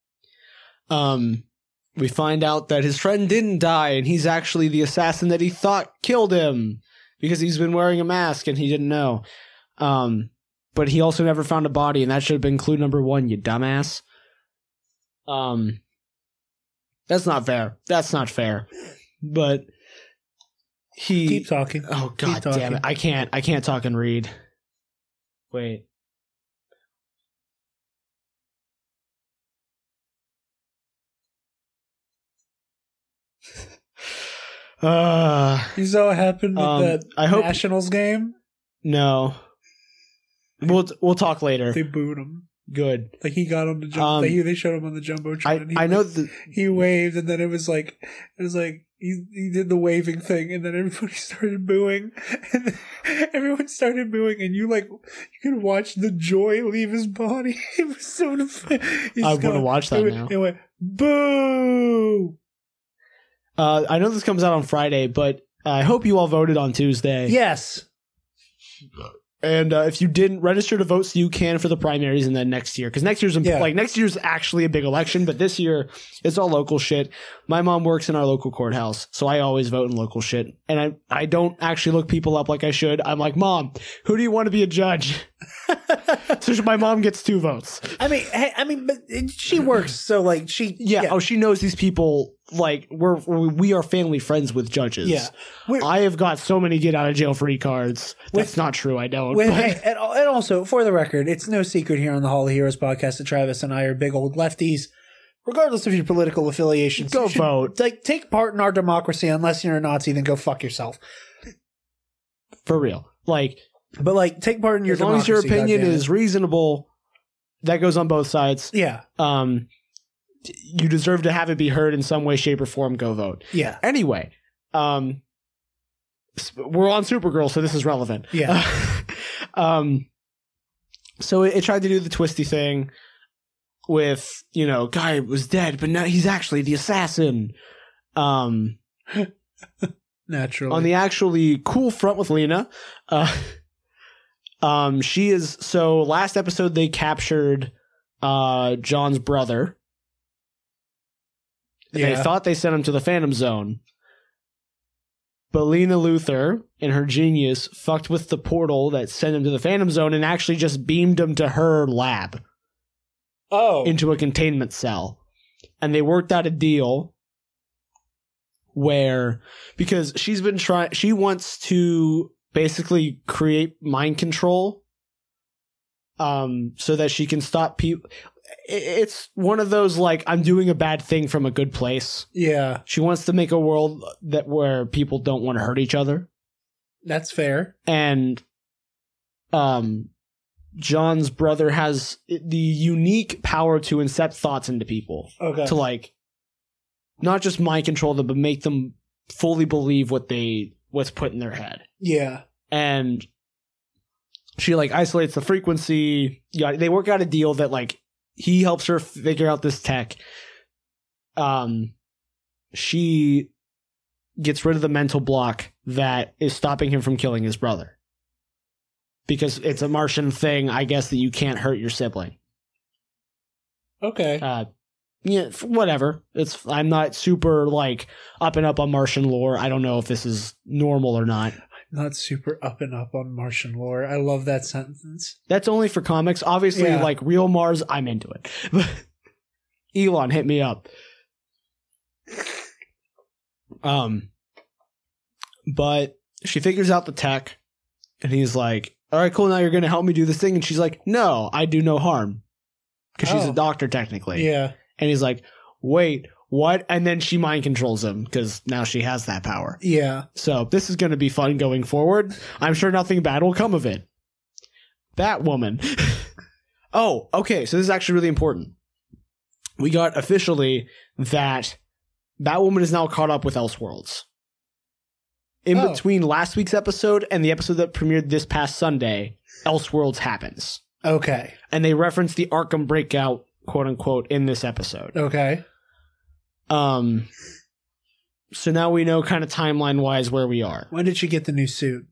um, we find out that his friend didn't die, and he's actually the assassin that he thought killed him because he's been wearing a mask and he didn't know. Um, but he also never found a body, and that should have been clue number one, you dumbass. Um, that's not fair. That's not fair. But he Keep talking. Oh god damn it. I can't I can't talk and read. Wait. uh You saw what happened with Um, the I hope- Nationals game? no. We'll we'll talk later. They booed him. Good. Like he got on the jump. Um, they, they showed him on the jumbotron. I and he, I know like, the he waved, and then it was like it was like he he did the waving thing, and then everybody started booing, and then everyone started booing, and you like you could watch the joy leave his body. It was so. He's I wanna watch that it went, now. It went boo. uh I know this comes out on Friday, but I hope you all voted on Tuesday. Yes. And uh, if you didn't register to vote, so you can for the primaries, and then next year, because next year's Yeah. like next year's actually a big election, but this year it's all local shit. My mom works in our local courthouse, so I always vote in local shit, and I I don't actually look people up like I should. I'm like, mom, who do you want to be a judge? so my mom gets two votes. I mean, hey, I mean, but she works, so like she, Yeah. Oh, she knows these people. Like we're we are family friends with judges. Yeah. We're- I have got so many get out of jail free cards. That's not true. I don't. With, hey, and, and also, for the record, it's no secret here on the Hall of Heroes podcast that Travis and I are big old lefties. Regardless of your political affiliations, Go should, vote. Like, take part in our democracy. Unless you're a Nazi, then go fuck yourself. for real. Like But like, take part in your as long as your opinion is reasonable, that goes on both sides. yeah, Um, you deserve to have it be heard in some way, shape, or form. Go vote. yeah, Anyway, um, we're on Supergirl, so this is relevant. Yeah. um, so it, it tried to do the twisty thing with you know, guy was dead, but now he's actually the assassin. Um, naturally. on the actually cool front with Lena. Uh, um, she is so last episode they captured uh John's brother. They thought they sent him to the Phantom Zone. But Lena Luthor, in her genius, fucked with the portal that sent him to the Phantom Zone and actually just beamed him to her lab oh, into a containment cell. And they worked out a deal where because she's been trying she wants to basically create mind control um so that she can stop people it's one of those like I'm doing a bad thing from a good place. yeah, She wants to make a world that where people don't want to hurt each other. That's fair. and um John's brother has the unique power to incept thoughts into people. Okay, to like not just mind control them but make them fully believe what they what's put in their head yeah, and she like isolates the frequency. Yeah they work out a deal that like he helps her figure out this tech. Um she gets rid of the mental block that is stopping him from killing his brother. Because it's a martian thing i guess that you can't hurt your sibling. Okay. uh yeah whatever. It's i'm not super like up and up on martian lore. I don't know if this is normal or not Not super up and up on Martian lore. I love that sentence. that's only for comics obviously Yeah. like real mars i'm into it elon hit me up um but she figures out the tech and he's like all right cool now you're gonna help me do this thing and she's like no i do no harm because she's Oh. a doctor technically Yeah, and he's like wait what and then she mind controls him because now she has that power yeah. so this is going to be fun going forward. I'm sure nothing bad will come of it. Batwoman. oh, okay. So this is actually really important. We got officially that Batwoman is now caught up with Elseworlds. In Oh. between last week's episode and the episode that premiered this past Sunday, Elseworlds happens. Okay, And they reference the Arkham breakout, quote unquote, in this episode. okay. Um so now we know kind of timeline wise where we are. When did she get the new suit?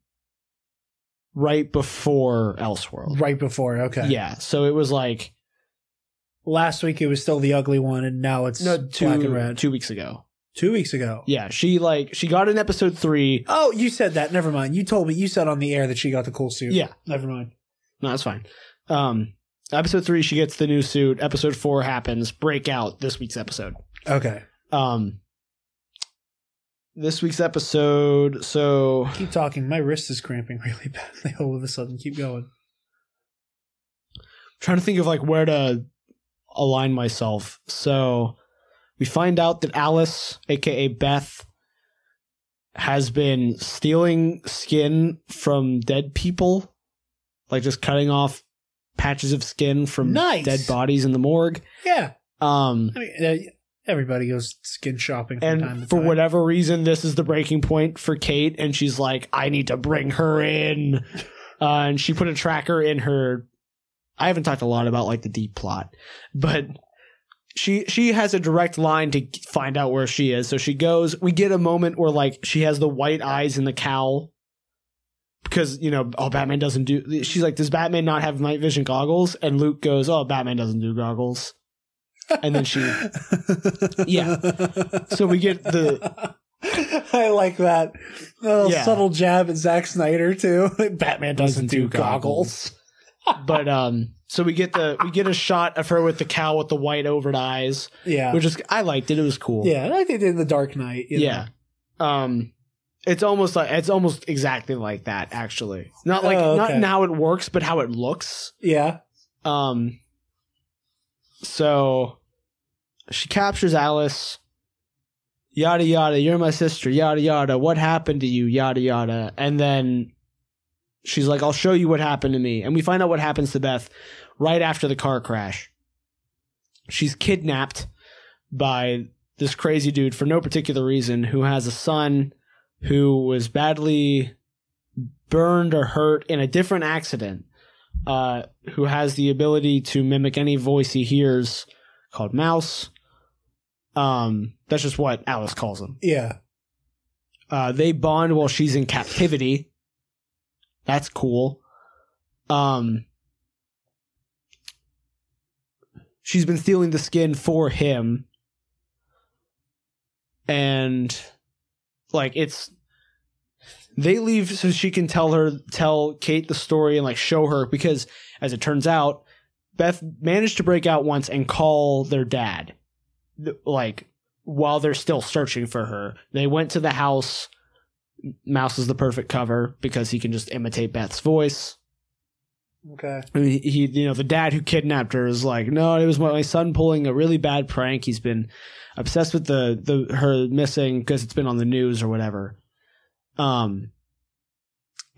right before Elseworld. Right before. Okay. Yeah, so it was like Last week it was still the ugly one, and now it's no black two and red. two weeks ago. Two weeks ago. Yeah, she like she got in episode three. Oh, you said that. Never mind. You told me. You said on the air that she got the cool suit. Yeah. Never mind. No, that's fine. Um, episode three, she gets the new suit. Episode four happens. Breakout this week's episode. Okay. Um, this week's episode. So Keep talking. My wrist is cramping really badly all of a sudden. Keep going. trying to think of like where to align myself. So we find out that Alice, aka Beth, has been stealing skin from dead people, like just cutting off patches of skin from Nice. dead bodies in the morgue. Yeah. Um, I mean, uh, everybody goes skin shopping from time to and for time. whatever reason, this is the breaking point for Kate, and she's like, "I need to bring her in," uh, and she put a tracker in her. I haven't talked a lot about like the deep plot, but she she has a direct line to find out where she is. So she goes. We get a moment where like she has the white eyes and the cowl, because you know, oh, Batman doesn't do. She's like, does Batman not have night vision goggles? And Luke goes, oh, Batman doesn't do goggles. And then she, yeah. So we get the I like that. A little Yeah. subtle jab at Zack Snyder too. Batman doesn't, Doesn't do do goggles. but um so we get the we get a shot of her with the cow with the white overd eyes Yeah. which is i liked it it was cool yeah, I like they did in the Dark Knight. you know. yeah um it's almost like it's almost exactly like that actually not like Oh, not okay. in how it works but how it looks Yeah. um so she captures alice. Yada yada you're my sister yada yada. What happened to you? Yada yada. And then she's like i'll show you what happened to me. And we find out what happens to beth right after the car crash. She's kidnapped by this crazy dude for no particular reason who has a son who was badly burned or hurt in a different accident uh, who has the ability to mimic any voice he hears called mouse um that's just what alice calls him Yeah. uh, they bond while she's in captivity. That's cool. Um, she's been stealing the skin for him, and like it's they leave so she can tell her tell Kate the story and like show her because as it turns out, Beth managed to break out once and call their dad, like while they're still searching for her. They went to the house. Mouse is the perfect cover because he can just imitate Beth's voice. Okay. I mean, he, you know, the dad who kidnapped her is like, no, it was my son pulling a really bad prank. He's been obsessed with the the her missing because it's been on the news or whatever. Um,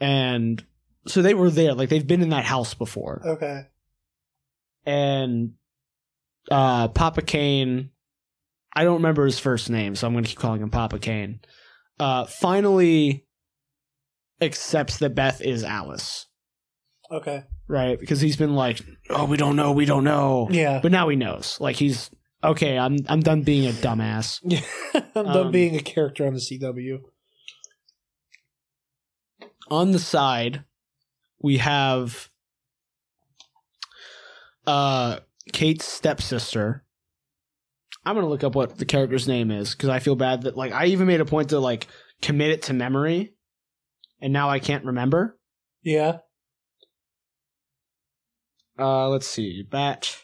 and so they were there, like they've been in that house before, Okay. and uh, Papa Kane, I don't remember his first name, so I'm going to keep calling him Papa Kane. Uh, finally accepts that Beth is Alice. Okay. right? Because he's been like, "Oh, we don't know, we don't know," Yeah. but now he knows. Like he's okay. I'm I'm done being a dumbass. Yeah. I'm done Um, being a character on the CW. On the side, we have uh Kate's stepsister. I'm gonna look up what the character's name is because I feel bad that like I even made a point to like commit it to memory, and now I can't remember. Yeah. Uh, let's see. Bat,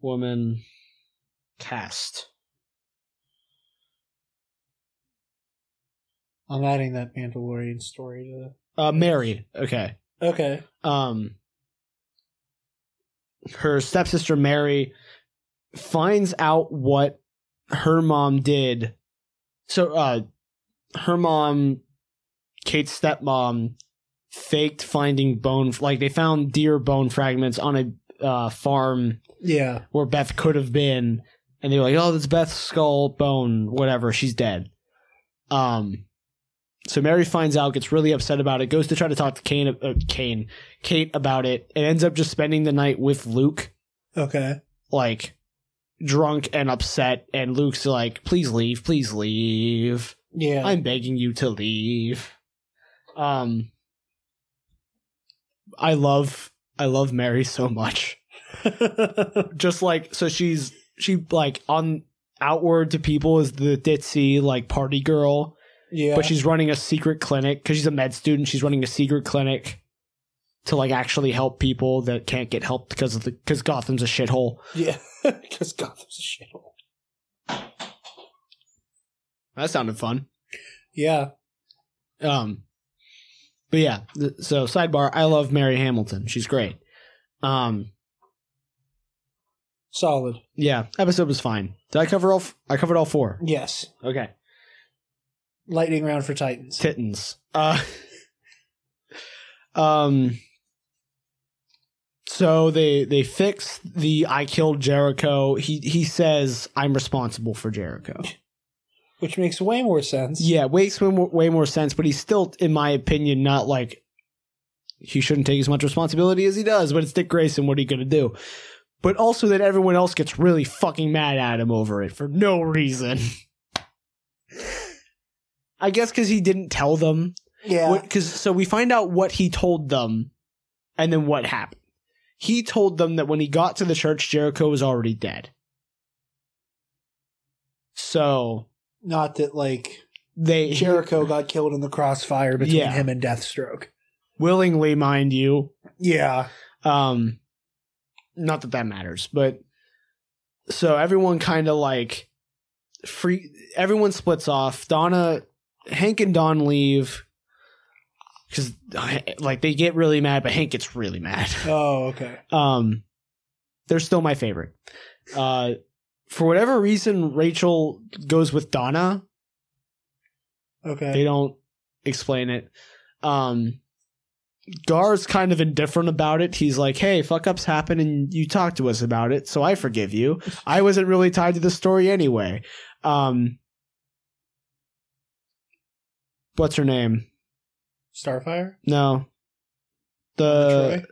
woman, cast. I'm adding that Mandalorian story to Uh, Mary. Okay. Okay. um her stepsister Mary finds out what her mom did. So uh her mom Kate's stepmom faked finding bone like they found deer bone fragments on a uh, farm Yeah. where Beth could have been and they were like oh that's Beth's skull bone whatever she's dead. Um so Mary finds out, gets really upset about it, goes to try to talk to Kane, uh, Kane, Kate about it, and ends up just spending the night with Luke, Okay. like drunk and upset. And Luke's like, "Please leave, please leave. Yeah. I'm begging you to leave." Um, I love, I love Mary so much. just like so, she's she like on outward to people is the ditzy like party girl yeah. but she's running a secret clinic because she's a med student. She's running a secret clinic to like actually help people that can't get help because of the because Gotham's a shithole. yeah. Because Gotham's a shithole. That sounded fun. Yeah. Um, but yeah. th- So sidebar, I love Mary Hamilton. She's great. Um, Solid. yeah. Episode was fine. Did I cover all? F- I covered all four. Yes. Okay. Lightning round for Titans. Titans. Uh, um. So they they fix the I killed Jericho. He he says I'm responsible for Jericho. Which makes way more sense. Yeah, makes way more, way more sense, but he's still, in my opinion, not like he shouldn't take as much responsibility as he does. But it's Dick Grayson. What are you gonna do? But also that everyone else gets really fucking mad at him over it for no reason. I guess because he didn't tell them. Yeah. Because so we find out what he told them, and then what happened. He told them that when he got to the church, Jericho was already dead. So Not that like they Jericho got killed in the crossfire between Yeah. him and Deathstroke. willingly, mind you, Yeah. Um, not that that matters, but so everyone kind of like free. Everyone splits off. Donna, Hank, and Dawn leave because like they get really mad, but Hank gets really mad. Oh, okay. Um, they're still my favorite. Uh, for whatever reason, Rachel goes with Donna. Okay. They don't explain it. Um, Gar's kind of indifferent about it. He's like, "Hey, fuck ups happen, and you talked to us about it, so I forgive you. I wasn't really tied to the story anyway." Um, what's her name? Starfire? No, the Troy?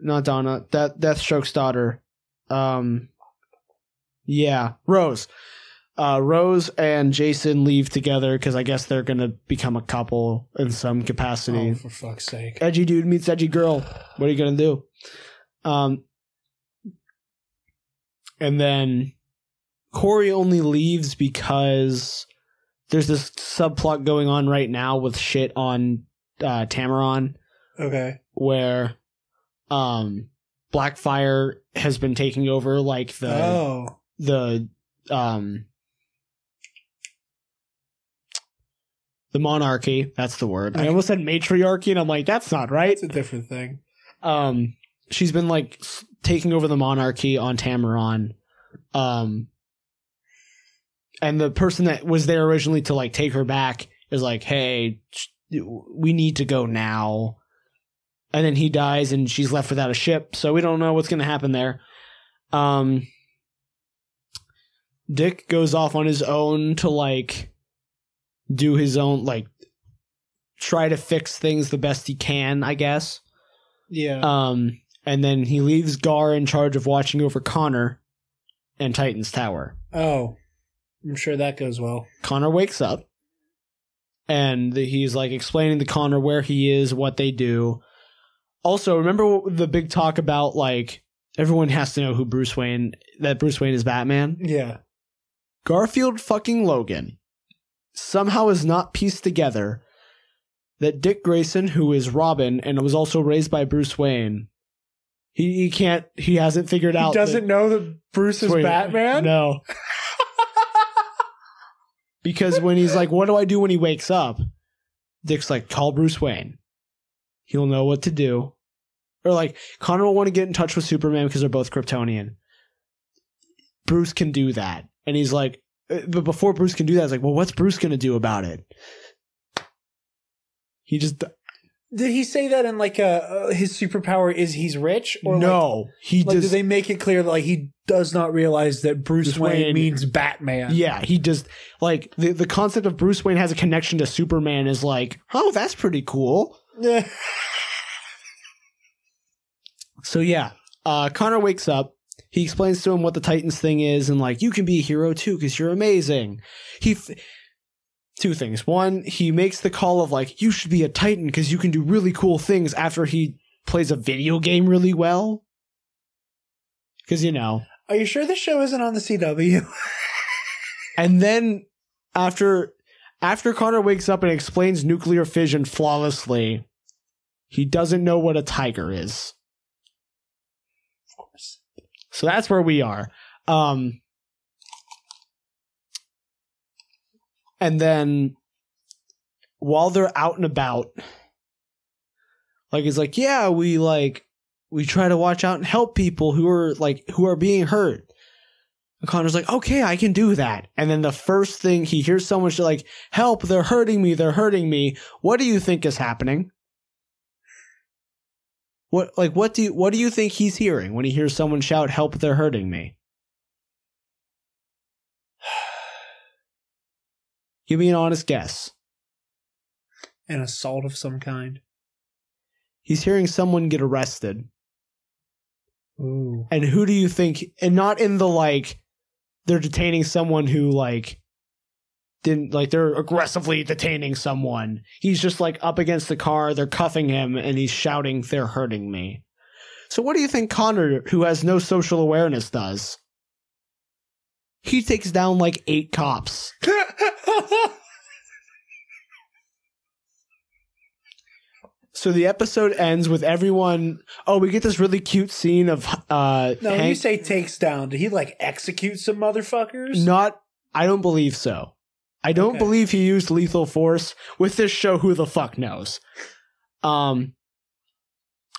not Donna. That Deathstroke's daughter. Um, yeah, Rose. Uh, Rose and Jason leave together because I guess they're gonna become a couple in some capacity. Oh, for fuck's sake. edgy dude meets edgy girl. What are you gonna do? Um, and then Kory only leaves because there's this subplot going on right now with shit on uh, Tamaran Okay. where um Blackfire has been taking over like the oh. the um the monarchy that's the word i almost said matriarchy and i'm like that's not right It's a different thing. um she's been like taking over the monarchy on Tamaran um and the person that was there originally to like take her back is like hey we need to go now and then he dies and she's left without a ship so we don't know what's going to happen there um dick goes off on his own to like do his own like try to fix things the best he can i guess Yeah. um, and then he leaves Gar in charge of watching over Connor and Titan's Tower. oh. I'm sure that goes well. Connor wakes up and he's like explaining to Connor where he is, what they do. Also, remember the big talk about like everyone has to know who Bruce Wayne that Bruce Wayne is Batman? Yeah. Garfield fucking Logan somehow is not pieced together that Dick Grayson, who is Robin and was also raised by Bruce Wayne, he, he can't he hasn't figured out He that- doesn't know that Bruce is Wait, Batman? No. Because when he's like, What do I do when he wakes up? Dick's like, Call Bruce Wayne. He'll know what to do. Or like, Connor will want to get in touch with Superman because they're both Kryptonian. Bruce can do that. And he's like, uh, But before Bruce can do that, it's like, Well, what's Bruce going to do about it? He just, Did he say that in like a uh, his superpower is he's rich or like- no. he Like, just, do they make it clear that like he does not realize that Bruce, Bruce Wayne, Wayne- means Batman? Yeah, he just like the the concept of Bruce Wayne has a connection to Superman is like, oh, that's pretty cool. Yeah. So yeah, uh, Connor wakes up. He explains to him what the Titans thing is, and like, you can be a hero too because you're amazing. He f- two things. One, he makes the call of like, you should be a Titan because you can do really cool things after he plays a video game really well. Because you know, Are you sure the show isn't on the CW? And then after after Connor wakes up and explains nuclear fission flawlessly, he doesn't know what a tiger is. Of course. So that's where we are. Um and then while they're out and about like it's like, yeah, we like we try to watch out and help people who are like who are being hurt. And Connor's like, okay, I can do that. And then the first thing he hears someone sh- like, help, they're hurting me, they're hurting me. What do you think is happening? What like what do you what do you think he's hearing when he hears someone shout, help, they're hurting me? Give me an honest guess. An assault of some kind. He's hearing someone get arrested. Ooh. And who do you think and not in the like they're detaining someone who like didn't like they're aggressively detaining someone. He's just like up against the car, they're cuffing him, and he's shouting, They're hurting me. So what do you think Connor, who has no social awareness, does? He takes down like eight cops. So the episode ends with everyone. Oh, we get this really cute scene of uh, No, when you say takes down, did he like execute some motherfuckers? Not, I don't believe so. I don't Okay. believe he used lethal force with this show. Who the fuck knows? Um,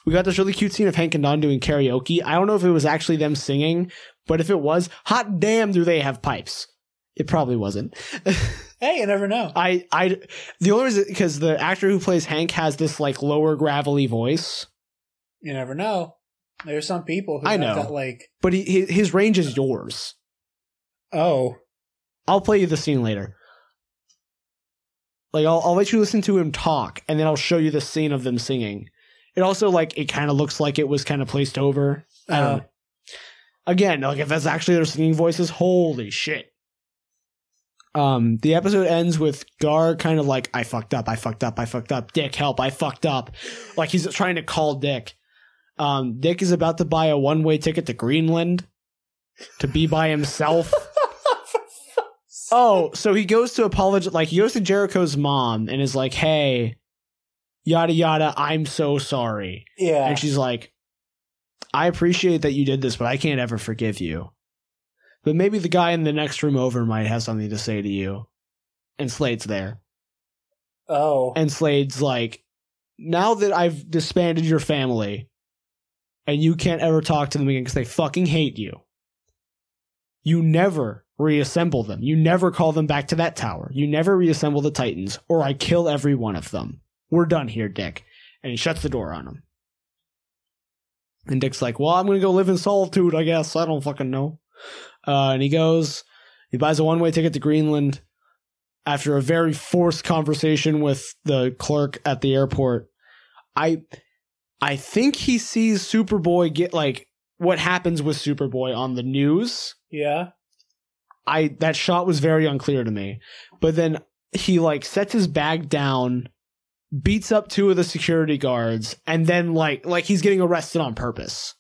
we got this really cute scene of Hank and Dawn doing karaoke. I don't know if it was actually them singing, but if it was, hot damn, do they have pipes? It probably wasn't. Hey, you never know. I, I, the only reason because the actor who plays Hank has this like lower gravelly voice, You never know. There's some people who I have know. that like, but he, his range is yours. oh, I'll play you the scene later. Like I'll I'll let you listen to him talk, and then I'll show you the scene of them singing. It also like it kind of looks like it was kind of placed over. I don't uh-huh. know. Again, like if that's actually their singing voices, holy shit. Um, the episode ends with Gar kind of like, I fucked up, I fucked up, I fucked up. Dick, help, I fucked up. Like he's trying to call Dick. Um, Dick is about to buy a one way ticket to Greenland to be by himself. Oh, so he goes to apologize. Like he goes to Jericho's mom and is like, "Hey, yada yada, I'm so sorry." yeah. And she's like, "I appreciate that you did this, but I can't ever forgive you." But maybe the guy in the next room over might have something to say to you. And Slade's there, oh, and Slade's like, "Now that I've disbanded your family, and you can't ever talk to them again because they fucking hate you." You never reassemble them. You never call them back to that tower. You never reassemble the Titans, or I kill every one of them. We're done here, Dick. And he shuts the door on him. And Dick's like, Well, I'm gonna go live in solitude, I guess. I don't fucking know. Uh, and he goes, he buys a one way ticket to Greenland after a very forced conversation with the clerk at the airport. I I think he sees Superboy get like what happens with Superboy on the news. yeah. I that shot was very unclear to me. But then he like sets his bag down, beats up two of the security guards, and then like like he's getting arrested on purpose.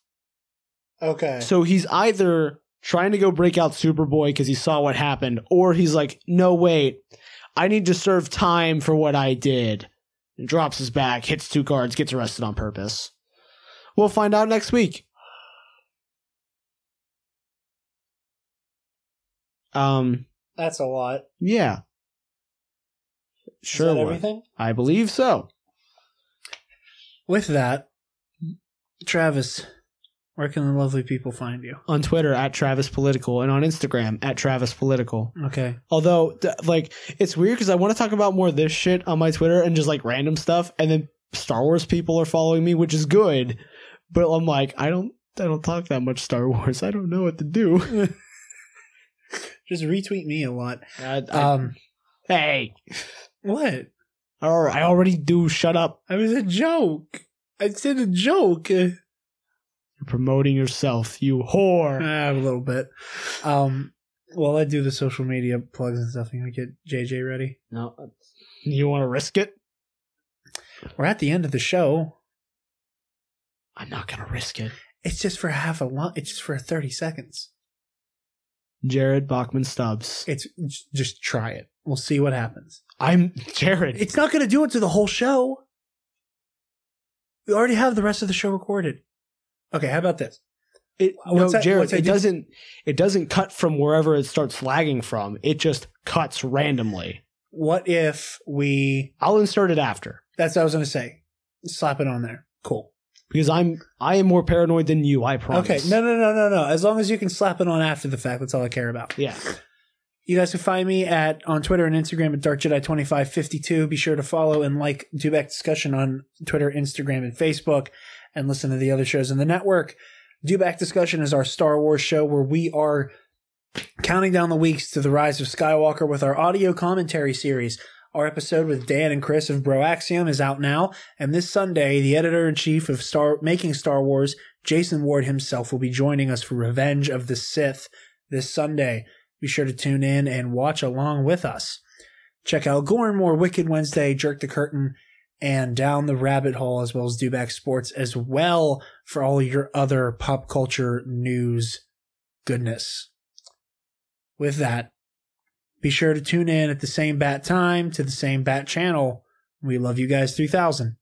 Okay. So he's either trying to go break out Superboy because he saw what happened, or he's like, no wait, I need to serve time for what I did. And drops his bag, hits two guards, gets arrested on purpose. We'll find out next week. Um, That's a lot. yeah. Is Sure. that everything? I believe so. With that, Travis, where can the lovely people find you? On Twitter at Travis Political and on Instagram at Travis Political. Okay. Although, th- like, it's weird because I want to talk about more of this shit on my Twitter and just like random stuff, and then Star Wars people are following me, which is good. But I'm like, I don't, I don't talk that much Star Wars. I don't know what to do. Just retweet me a lot. I- Um, hey, what? I already do. Shut up. I was a joke. I said a joke. You're promoting yourself, you whore. a little bit. Um, while I do the social media plugs and stuff, you gonna get JJ ready? No, you want to risk it? We're at the end of the show. I'm not gonna risk it. It's just for half a long. It's just for thirty seconds. Jared Bachman Stubbs. It's just try it. We'll see what happens. I'm Jared. It's not going to do it to the whole show. We already have the rest of the show recorded. Okay, how about this? It, uh, no, that- Jared, it doesn't. It doesn't cut from wherever it starts lagging from. It just cuts randomly. What if we? I'll insert it after That's what I was going to say. Slap it on there. Cool. because I'm I am more paranoid than you. I promise. Okay. No, no, no, no, no. As long as you can slap it on after the fact, that's all I care about. Yeah. You guys can find me at on Twitter and Instagram at Dark Jedi twenty five fifty two. Be sure to follow and like Dewback Discussion on Twitter, Instagram, and Facebook, and listen to the other shows in the network. Dewback Discussion is our Star Wars show where we are counting down the weeks to the rise of Skywalker with our audio commentary series. Our episode with Dan and Chris of Broaxium is out now, and this Sunday, the editor in chief of Star Making Star Wars, Jason Ward himself, will be joining us for Revenge of the Sith this Sunday. Be sure to tune in and watch along with us. Check out Gore and More Wicked Wednesday, Jerk the Curtain, and Down the Rabbit Hole, as well as Dewback Sports, as well for all your other pop culture news goodness. With that, be sure to tune in at the same bat time to the same bat channel. We love you guys 3000.